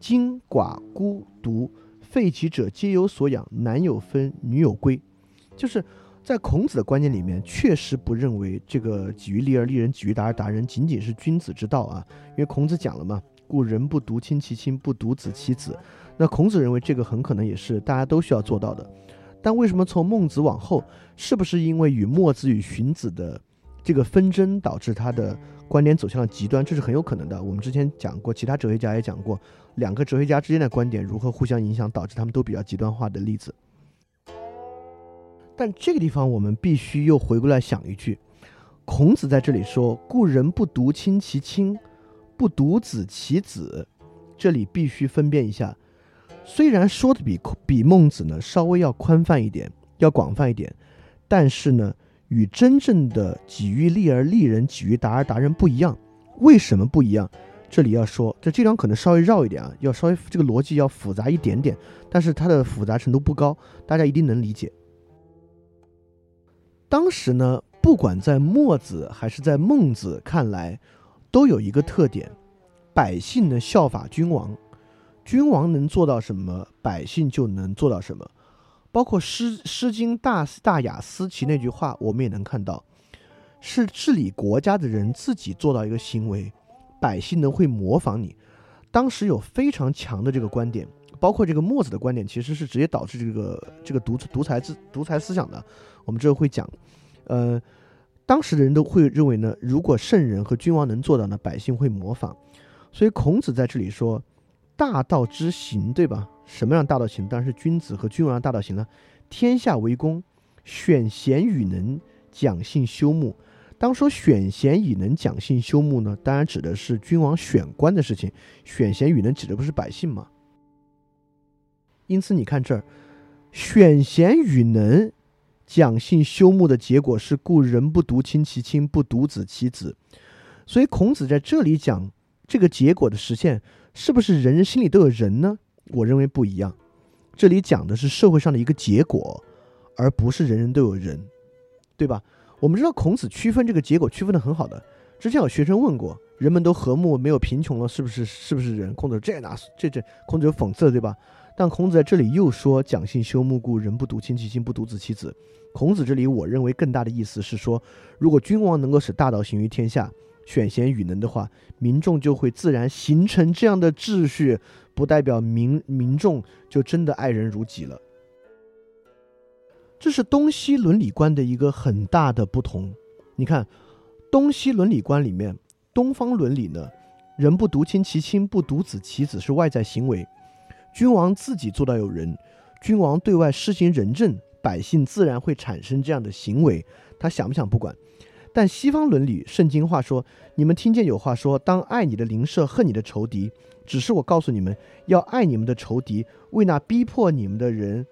今寡孤独废疾者皆有所养，男有分，女有归。”就是。在孔子的观念里面，确实不认为这个“己欲立而立人，己欲达而达人”仅仅是君子之道啊。因为孔子讲了嘛，“故人不独亲其亲，不独子其子。”那孔子认为这个很可能也是大家都需要做到的。但为什么从孟子往后，是不是因为与墨子与荀子的这个纷争导致他的观点走向了极端？这是很有可能的。我们之前讲过，其他哲学家也讲过，两个哲学家之间的观点如何互相影响，导致他们都比较极端化的例子。但这个地方，我们必须又回过来想一句：孔子在这里说“故人不独亲其亲，不独子其子”，这里必须分辨一下。虽然说的比比孟子呢稍微要宽泛一点，要广泛一点，但是呢，与真正的“己欲立而立人，己欲达而达人”不一样。为什么不一样？这里要说，这这张可能稍微绕一点啊，要稍微这个逻辑要复杂一点点，但是它的复杂程度不高，大家一定能理解。当时呢，不管在墨子还是在孟子看来，都有一个特点：百姓呢效法君王，君王能做到什么，百姓就能做到什么。包括《诗诗经·大大雅·思齐》那句话，我们也能看到，是治理国家的人自己做到一个行为，百姓呢会模仿你。当时有非常强的这个观点，包括这个墨子的观点，其实是直接导致这个这个独独裁制独裁思想的。我们之后会讲，呃，当时的人都会认为呢，如果圣人和君王能做到呢，百姓会模仿。所以孔子在这里说，大道之行，对吧？什么样大道行？当然是君子和君王大道行了。天下为公，选贤与能，讲信修睦。当说选贤与能，讲信修睦呢，当然指的是君王选官的事情。选贤与能指的不是百姓吗？因此你看这儿，选贤与能。讲信修睦的结果是，故人不独亲其亲，不独子其子。所以孔子在这里讲这个结果的实现，是不是人人心里都有人呢？我认为不一样。这里讲的是社会上的一个结果，而不是人人都有人，对吧？我们知道孔子区分这个结果区分的很好的。之前有学生问过，人们都和睦，没有贫穷了，是不是是不是人？孔子这哪这这孔子有讽刺，对吧？但孔子在这里又说：“讲信修睦，故人不独亲其亲，不独子其子。”孔子这里，我认为更大的意思是说，如果君王能够使大道行于天下，选贤与能的话，民众就会自然形成这样的秩序，不代表民民众就真的爱人如己了。这是东西伦理观的一个很大的不同。你看，东西伦理观里面，东方伦理呢，人不独亲其亲，不独子其子是外在行为，君王自己做到有人，君王对外施行仁政。百姓自然会产生这样的行为，他想不想不管。但西方伦理，圣经话说，你们听见有话说，当爱你的邻舍，恨你的仇敌。只是我告诉你们，要爱你们的仇敌，为那逼迫你们的人，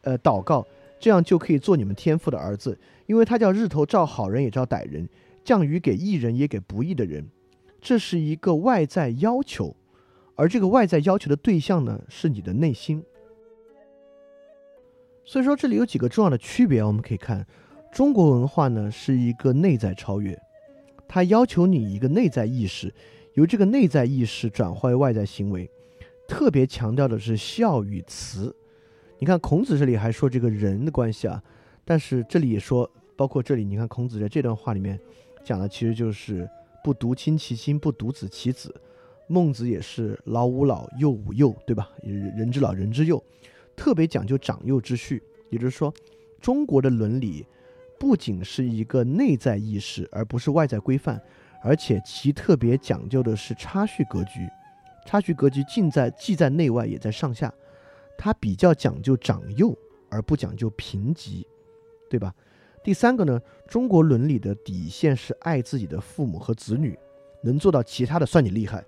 呃，祷告，这样就可以做你们天父的儿子，因为他叫日头照好人也照歹人，降雨给义人也给不义的人。这是一个外在要求，而这个外在要求的对象呢，是你的内心。所以说，这里有几个重要的区别，我们可以看，中国文化呢是一个内在超越，它要求你一个内在意识，由这个内在意识转化为外在行为，特别强调的是孝与慈。你看孔子这里还说这个人的关系啊，但是这里也说，包括这里，你看孔子在这段话里面讲的其实就是不独亲其亲，不独子其子。孟子也是老吾老，幼吾幼，对吧？人之老，人之幼。特别讲究长幼之序，也就是说，中国的伦理不仅是一个内在意识，而不是外在规范，而且其特别讲究的是差序格局。差序格局尽在既在内外，也在上下。它比较讲究长幼，而不讲究贫瘠，对吧？第三个呢，中国伦理的底线是爱自己的父母和子女，能做到其他的算你厉害，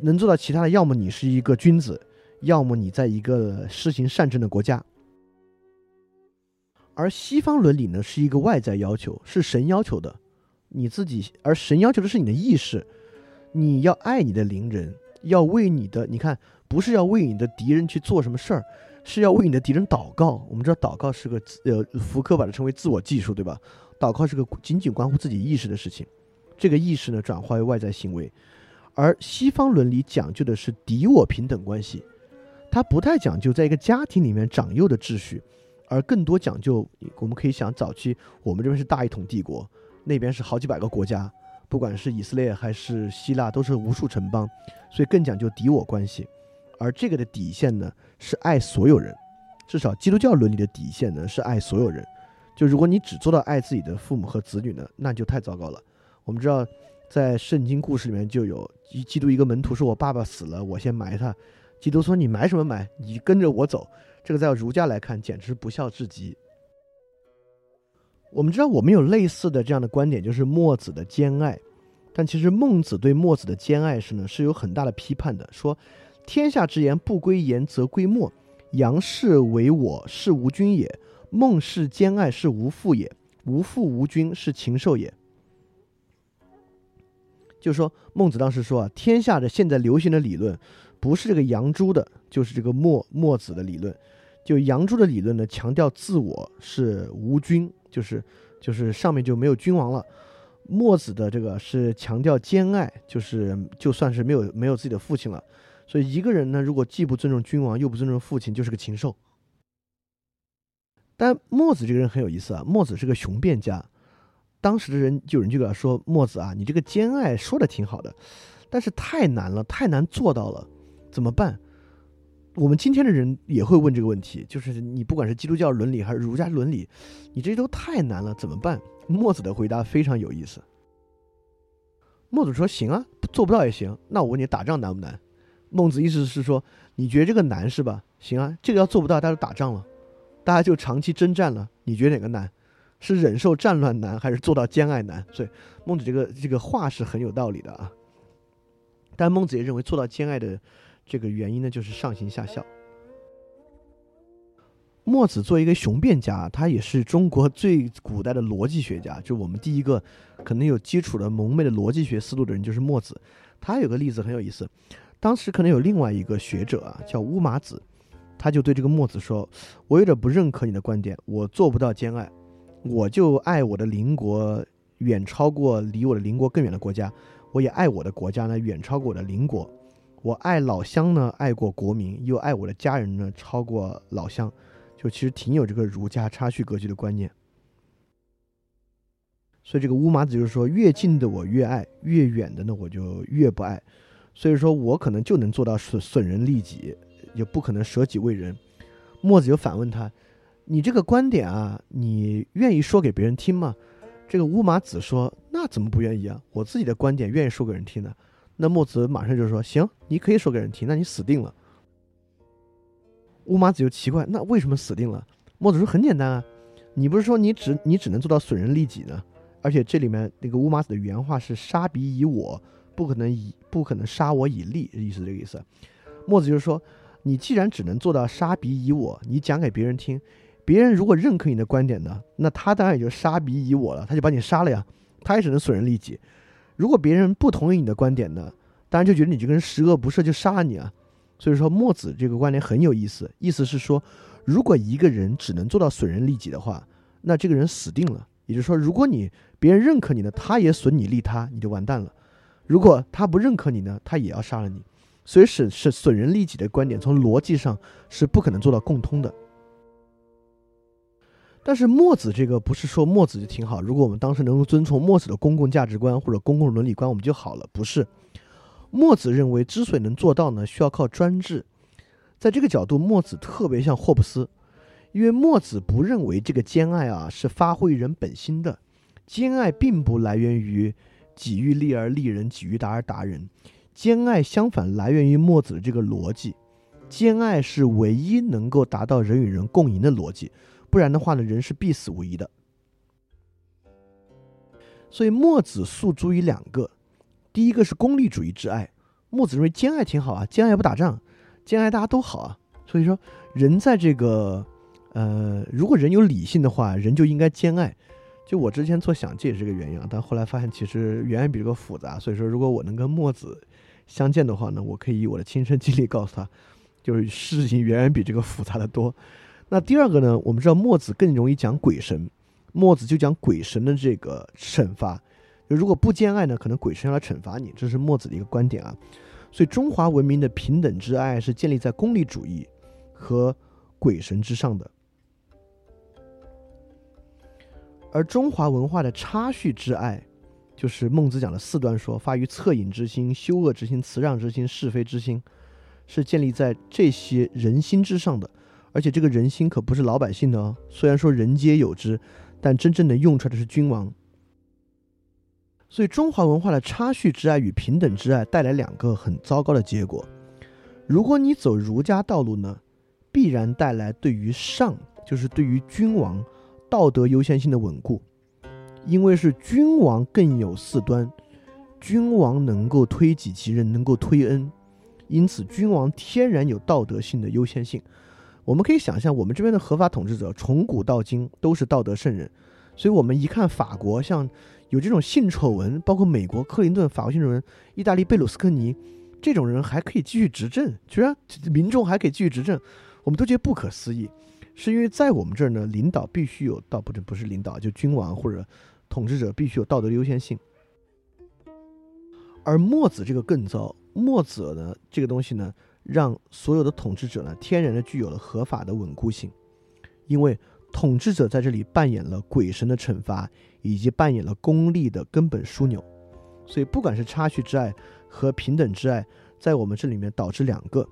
能做到其他的，要么你是一个君子。要么你在一个施行善政的国家，而西方伦理呢是一个外在要求，是神要求的，你自己，而神要求的是你的意识，你要爱你的邻人，要为你的，你看，不是要为你的敌人去做什么事儿，是要为你的敌人祷告。我们知道祷告是个呃，福柯把它称为自我技术，对吧？祷告是个仅仅关乎自己意识的事情，这个意识呢转化为外在行为，而西方伦理讲究的是敌我平等关系。它不太讲究在一个家庭里面长幼的秩序，而更多讲究，我们可以想早期我们这边是大一统帝国，那边是好几百个国家，不管是以色列还是希腊，都是无数城邦，所以更讲究敌我关系。而这个的底线呢，是爱所有人，至少基督教伦理的底线呢是爱所有人。就如果你只做到爱自己的父母和子女呢，那就太糟糕了。我们知道，在圣经故事里面就有基督一个门徒说：“我爸爸死了，我先埋他。”基督说：“你埋什么埋？你跟着我走。”这个在儒家来看，简直不孝至极。我们知道，我们有类似的这样的观点，就是墨子的兼爱。但其实孟子对墨子的兼爱是呢，是有很大的批判的。说：“天下之言，不归言则归墨。杨氏为我，是无君也；孟氏兼爱，是无父也。无父无君，是禽兽也。”就是说孟子当时说啊，天下的现在流行的理论。不是这个杨朱的，就是这个墨墨子的理论。就杨朱的理论呢，强调自我是无君，就是就是上面就没有君王了。墨子的这个是强调兼爱，就是就算是没有没有自己的父亲了。所以一个人呢，如果既不尊重君王，又不尊重父亲，就是个禽兽。但墨子这个人很有意思啊，墨子是个雄辩家。当时的人就有人就给他说：“墨子啊，你这个兼爱说的挺好的，但是太难了，太难做到了。”怎么办？我们今天的人也会问这个问题，就是你不管是基督教伦理还是儒家伦理，你这些都太难了，怎么办？墨子的回答非常有意思。墨子说：“行啊，做不到也行。那我问你，打仗难不难？”孟子意思是说，你觉得这个难是吧？行啊，这个要做不到，大家就打仗了，大家就长期征战了。你觉得哪个难？是忍受战乱难，还是做到兼爱难？所以孟子这个这个话是很有道理的啊。但孟子也认为，做到兼爱的。这个原因呢，就是上行下效。墨子作为一个雄辩家，他也是中国最古代的逻辑学家，就我们第一个可能有基础的蒙昧的逻辑学思路的人，就是墨子。他有个例子很有意思，当时可能有另外一个学者啊，叫乌马子，他就对这个墨子说：“我有点不认可你的观点，我做不到兼爱，我就爱我的邻国远超过离我的邻国更远的国家，我也爱我的国家呢远超过我的邻国。”我爱老乡呢，爱过国民，又爱我的家人呢，超过老乡，就其实挺有这个儒家差序格局的观念。所以这个乌马子就是说，越近的我越爱，越远的呢我就越不爱。所以说我可能就能做到损损人利己，也不可能舍己为人。墨子就反问他：“你这个观点啊，你愿意说给别人听吗？”这个乌马子说：“那怎么不愿意啊？我自己的观点愿意说给人听呢。”那墨子马上就说：“行，你可以说给人听，那你死定了。”乌马子就奇怪：“那为什么死定了？”墨子说很简单啊，你不是说你只你只能做到损人利己呢？而且这里面那个乌马子的原话是“杀彼以我，不可能以不可能杀我以利”，意思这个意思。墨子就是说，你既然只能做到杀彼以我，你讲给别人听，别人如果认可你的观点呢，那他当然也就杀彼以我了，他就把你杀了呀，他也只能损人利己。如果别人不同意你的观点呢，当然就觉得你这个人十恶不赦，就杀了你啊。所以说墨子这个观点很有意思，意思是说，如果一个人只能做到损人利己的话，那这个人死定了。也就是说，如果你别人认可你呢，他也损你利他，你就完蛋了。如果他不认可你呢，他也要杀了你。所以是是损人利己的观点，从逻辑上是不可能做到共通的。但是墨子这个不是说墨子就挺好，如果我们当时能够遵从墨子的公共价值观或者公共伦理观，我们就好了。不是，墨子认为之所以能做到呢，需要靠专制。在这个角度，墨子特别像霍布斯。因为墨子不认为这个兼爱啊是发挥人本心的，兼爱并不来源于己欲利而利人，己欲达而达人。兼爱相反来源于墨子的这个逻辑，兼爱是唯一能够达到人与人共赢的逻辑，不然的话呢，人是必死无疑的。所以墨子诉诸于两个，第一个是功利主义之爱，墨子认为兼爱挺好啊，兼爱不打仗，兼爱大家都好啊。所以说人在这个。呃，如果人有理性的话，人就应该兼爱。就我之前做想，这也是个原因啊。但后来发现，其实远远比这个复杂。所以说，如果我能跟墨子相见的话呢，我可以以我的亲身经历告诉他，就是事情远远比这个复杂的多。那第二个呢，我们知道墨子更容易讲鬼神，墨子就讲鬼神的这个惩罚。就如果不兼爱呢，可能鬼神要来惩罚你，这是墨子的一个观点啊。所以中华文明的平等之爱是建立在功利主义和鬼神之上的。而中华文化的差序之爱，就是孟子讲的四端说：发于恻隐之心、羞恶之心、辞让之心、是非之心，是建立在这些人心之上的。而且这个人心可不是老百姓的哦，虽然说人皆有之，但真正的用出来的是君王。所以中华文化的差序之爱与平等之爱带来两个很糟糕的结果。如果你走儒家道路呢，必然带来对于上，就是对于君王。道德优先性的稳固，因为是君王更有四端，君王能够推己及人，能够推恩，因此君王天然有道德性的优先性。我们可以想象，我们这边的合法统治者从古到今都是道德圣人，所以我们一看法国，像有这种性丑闻，包括美国克林顿、法国性丑闻，意大利贝鲁斯科尼这种人还可以继续执政，居然民众还可以继续执政，我们都觉得不可思议。是因为在我们这儿呢，领导必须有道，不不是领导，就君王或者统治者必须有道德优先性。而墨子这个更糟，墨子呢这个东西呢，让所有的统治者呢天然的具有了合法的稳固性，因为统治者在这里扮演了鬼神的惩罚，以及扮演了功利的根本枢纽。所以不管是差序之爱和平等之爱，在我们这里面导致两个。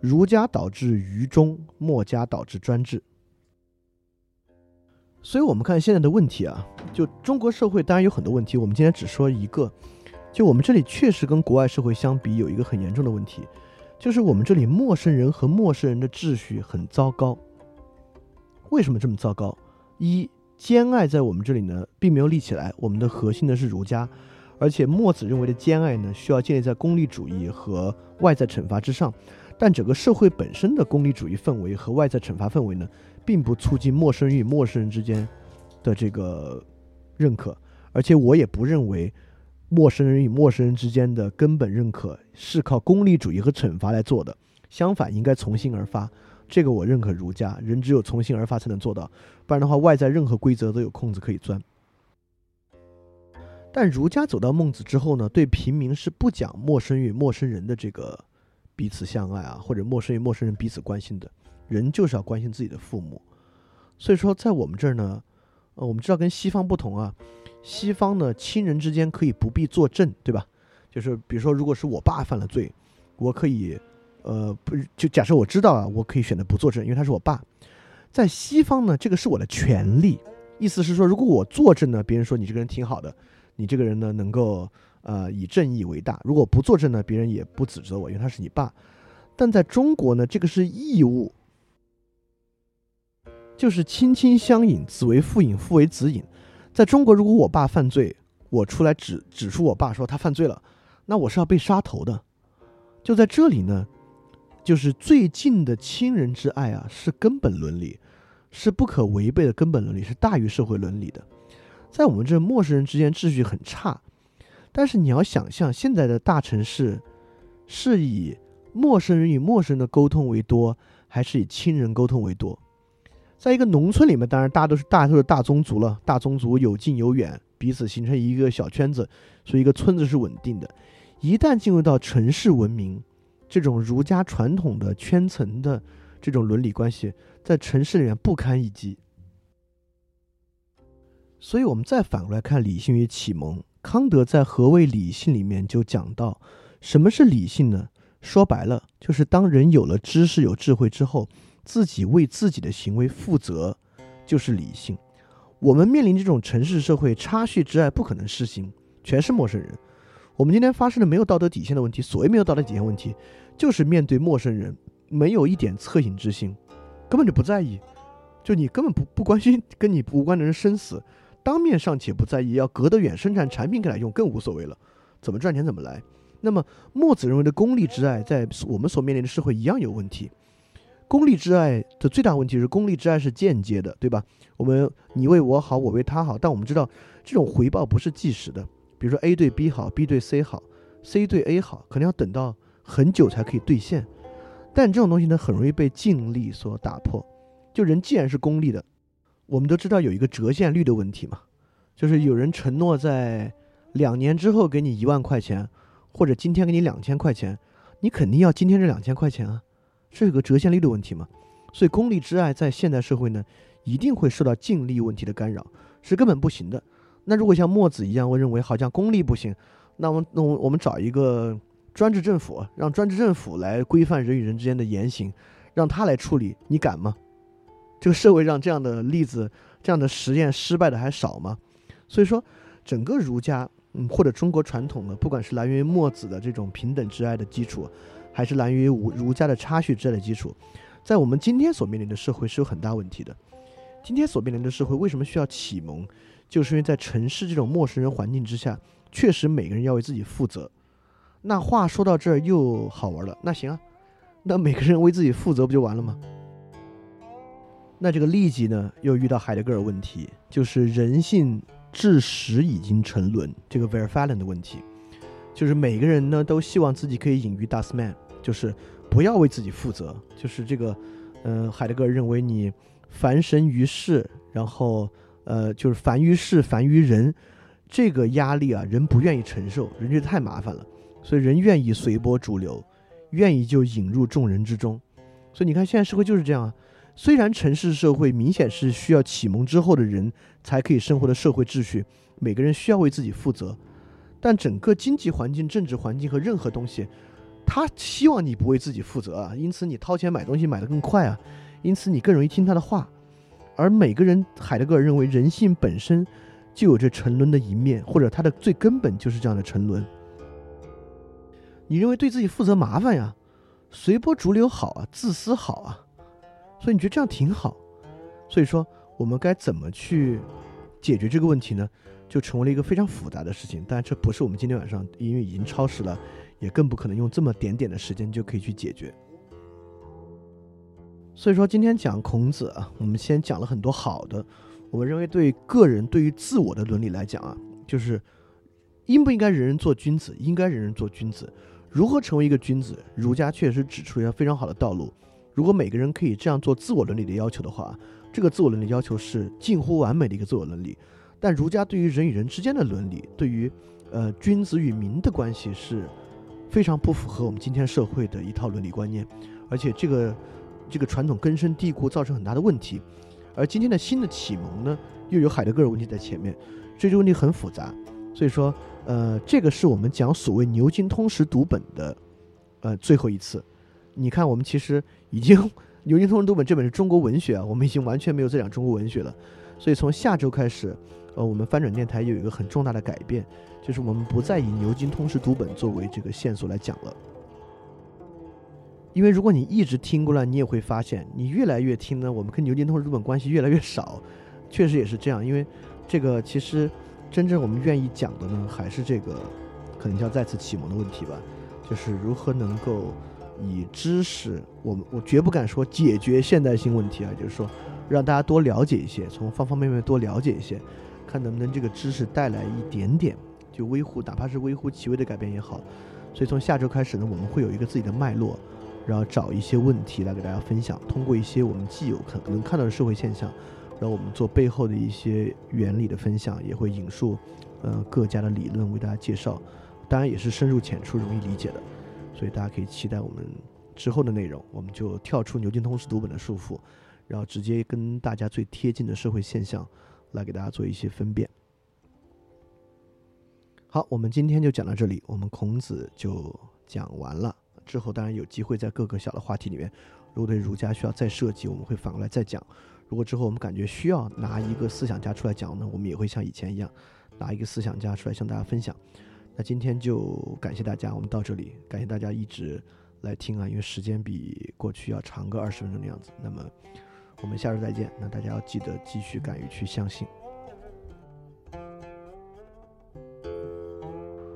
儒家导致愚忠，墨家导致专制。所以，我们看现在的问题啊，就中国社会当然有很多问题，我们今天只说一个。就我们这里确实跟国外社会相比，有一个很严重的问题，就是我们这里陌生人和陌生人的秩序很糟糕。为什么这么糟糕？一，兼爱在我们这里呢，并没有立起来。我们的核心呢是儒家，而且墨子认为的兼爱呢，需要建立在功利主义和外在惩罚之上。但整个社会本身的功利主义氛围和外在惩罚氛围呢，并不促进陌生人与陌生人之间的这个认可，而且我也不认为陌生人与陌生人之间的根本认可是靠功利主义和惩罚来做的。相反，应该从心而发。这个我认可儒家，人只有从心而发才能做到，不然的话，外在任何规则都有空子可以钻。但儒家走到孟子之后呢，对平民是不讲陌生与陌生人的这个。彼此相爱啊，或者陌生与陌生人彼此关心的人，就是要关心自己的父母。所以说，在我们这儿呢，呃，我们知道跟西方不同啊，西方呢，亲人之间可以不必作证，对吧？就是比如说，如果是我爸犯了罪，我可以，呃，不，就假设我知道啊，我可以选择不作证，因为他是我爸。在西方呢，这个是我的权利，意思是说，如果我作证呢，别人说你这个人挺好的，你这个人呢，能够。呃，以正义为大。如果不作证呢，别人也不指责我，因为他是你爸。但在中国呢，这个是义务。就是亲亲相隐，子为父隐，父为子隐。在中国，如果我爸犯罪，我出来指指出我爸说他犯罪了，那我是要被杀头的。就在这里呢，就是最近的亲人之爱啊，是根本伦理，是不可违背的根本伦理，是大于社会伦理的。在我们这陌生人之间秩序很差，但是你要想象现在的大城市，是以陌生人与陌生人的沟通为多，还是以亲人沟通为多？在一个农村里面，当然大家都是大都是大宗族了，大宗族有近有远，彼此形成一个小圈子，所以一个村子是稳定的。一旦进入到城市文明，这种儒家传统的圈层的这种伦理关系，在城市里面不堪一击。所以，我们再反过来看理性与启蒙，康德在《何谓理性》里面就讲到，什么是理性呢？说白了，就是当人有了知识、有智慧之后。自己为自己的行为负责，就是理性。我们面临这种城市社会，差序之爱不可能实行，全是陌生人。我们今天发生的没有道德底线的问题，所谓没有道德底线问题，就是面对陌生人，没有一点恻隐之心，根本就不在意，就你根本不不关心跟你无关的人生死，当面尚且不在意，要隔得远生产产品给他用更无所谓了，怎么赚钱怎么来。那么墨子认为的功利之爱，在我们所面临的社会一样有问题。功利之爱的最大问题是，功利之爱是间接的，对吧？我们你为我好，我为他好，但我们知道这种回报不是即时的。比如说 A 对 B 好，B 对 C 好，C 对 A 好，可能要等到很久才可以兑现。但这种东西呢，很容易被尽力所打破。就人既然是功利的，我们都知道有一个折现率的问题嘛，就是有人承诺在两年之后给你一万块钱，或者今天给你两千块钱，你肯定要今天这两千块钱啊。是有个折现率的问题嘛？所以功利之爱在现代社会呢，一定会受到净利问题的干扰，是根本不行的。那如果像墨子一样，我认为好像功利不行，那我们那我我们找一个专制政府，让专制政府来规范人与人之间的言行，让他来处理，你敢吗？这个社会上这样的例子、这样的实验失败的还少吗？所以说，整个儒家，嗯，或者中国传统的，不管是来源于墨子的这种平等之爱的基础。还是来源于儒儒家的差序之爱的基础，在我们今天所面临的社会是有很大问题的。今天所面临的社会为什么需要启蒙？就是因为在城市这种陌生人环境之下，确实每个人要为自己负责。那话说到这儿又好玩了，那行啊，那每个人为自己负责不就完了吗？那这个利己呢，又遇到海德格尔问题，就是人性至实已经沉沦，这个 Verfallen 的问题，就是每个人呢都希望自己可以隐于 Dustman。就是不要为自己负责，就是这个，嗯，海德格尔认为你凡神于世，然后呃，就是凡于事，凡于人，这个压力啊，人不愿意承受，人觉得太麻烦了，所以人愿意随波逐流，愿意就引入众人之中。所以你看，现在社会就是这样啊。虽然城市社会明显是需要启蒙之后的人才可以生活的社会秩序，每个人需要为自己负责，但整个经济环境、政治环境和任何东西。他希望你不为自己负责啊，因此你掏钱买东西买得更快啊，因此你更容易听他的话。而每个人，海德格尔认为人性本身就有着沉沦的一面，或者它的最根本就是这样的沉沦。你认为对自己负责麻烦呀，随波逐流好啊，自私好啊，所以你觉得这样挺好。所以说，我们该怎么去解决这个问题呢？就成为了一个非常复杂的事情。但这不是我们今天晚上，因为已经超时了。也更不可能用这么点点的时间就可以去解决。所以说，今天讲孔子啊，我们先讲了很多好的。我们认为，对个人对于自我的伦理来讲啊，就是应不应该人人做君子？应该人人做君子。如何成为一个君子？儒家确实指出一条非常好的道路。如果每个人可以这样做自我伦理的要求的话，这个自我伦理要求是近乎完美的一个自我伦理。但儒家对于人与人之间的伦理，对于呃君子与民的关系是。非常不符合我们今天社会的一套伦理观念，而且这个这个传统根深蒂固，造成很大的问题。而今天的新的启蒙呢，又有海德格尔问题在前面，这个问题很复杂。所以说，呃，这个是我们讲所谓牛津通识读本的，呃，最后一次。你看，我们其实已经 牛津通识读本这本是中国文学啊，我们已经完全没有在讲中国文学了。所以从下周开始，呃，我们翻转电台有一个很重大的改变。就是我们不再以牛津通识读本作为这个线索来讲了。因为如果你一直听过来，你也会发现，你越来越听呢，我们跟牛津通日本关系越来越少，确实也是这样。因为这个其实真正我们愿意讲的呢，还是这个可能叫再次启蒙的问题吧，就是如何能够以知识，我我绝不敢说解决现代性问题啊，就是说让大家多了解一些，从方方面面多了解一些，看能不能这个知识带来一点点就微乎，哪怕是微乎其微的改变也好。所以从下周开始呢，我们会有一个自己的脉络。然后找一些问题来给大家分享，通过一些我们既有可能看到的社会现象，然后我们做背后的一些原理的分享，也会引述，呃各家的理论为大家介绍，当然也是深入浅出、容易理解的，所以大家可以期待我们之后的内容。我们就跳出牛津通识读本的束缚，然后直接跟大家最贴近的社会现象来给大家做一些分辨。好，我们今天就讲到这里，我们孔子就讲完了。之后当然有机会在各个小的话题里面，如果对儒家需要再涉及，我们会反过来再讲。如果之后我们感觉需要拿一个思想家出来讲呢，我们也会像以前一样，拿一个思想家出来向大家分享。那今天就感谢大家，我们到这里，感谢大家一直来听啊，因为时间比过去要长个二十分钟的样子。那么我们下周再见，那大家要记得继续敢于去相信。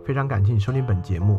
非常感谢你收听本节目。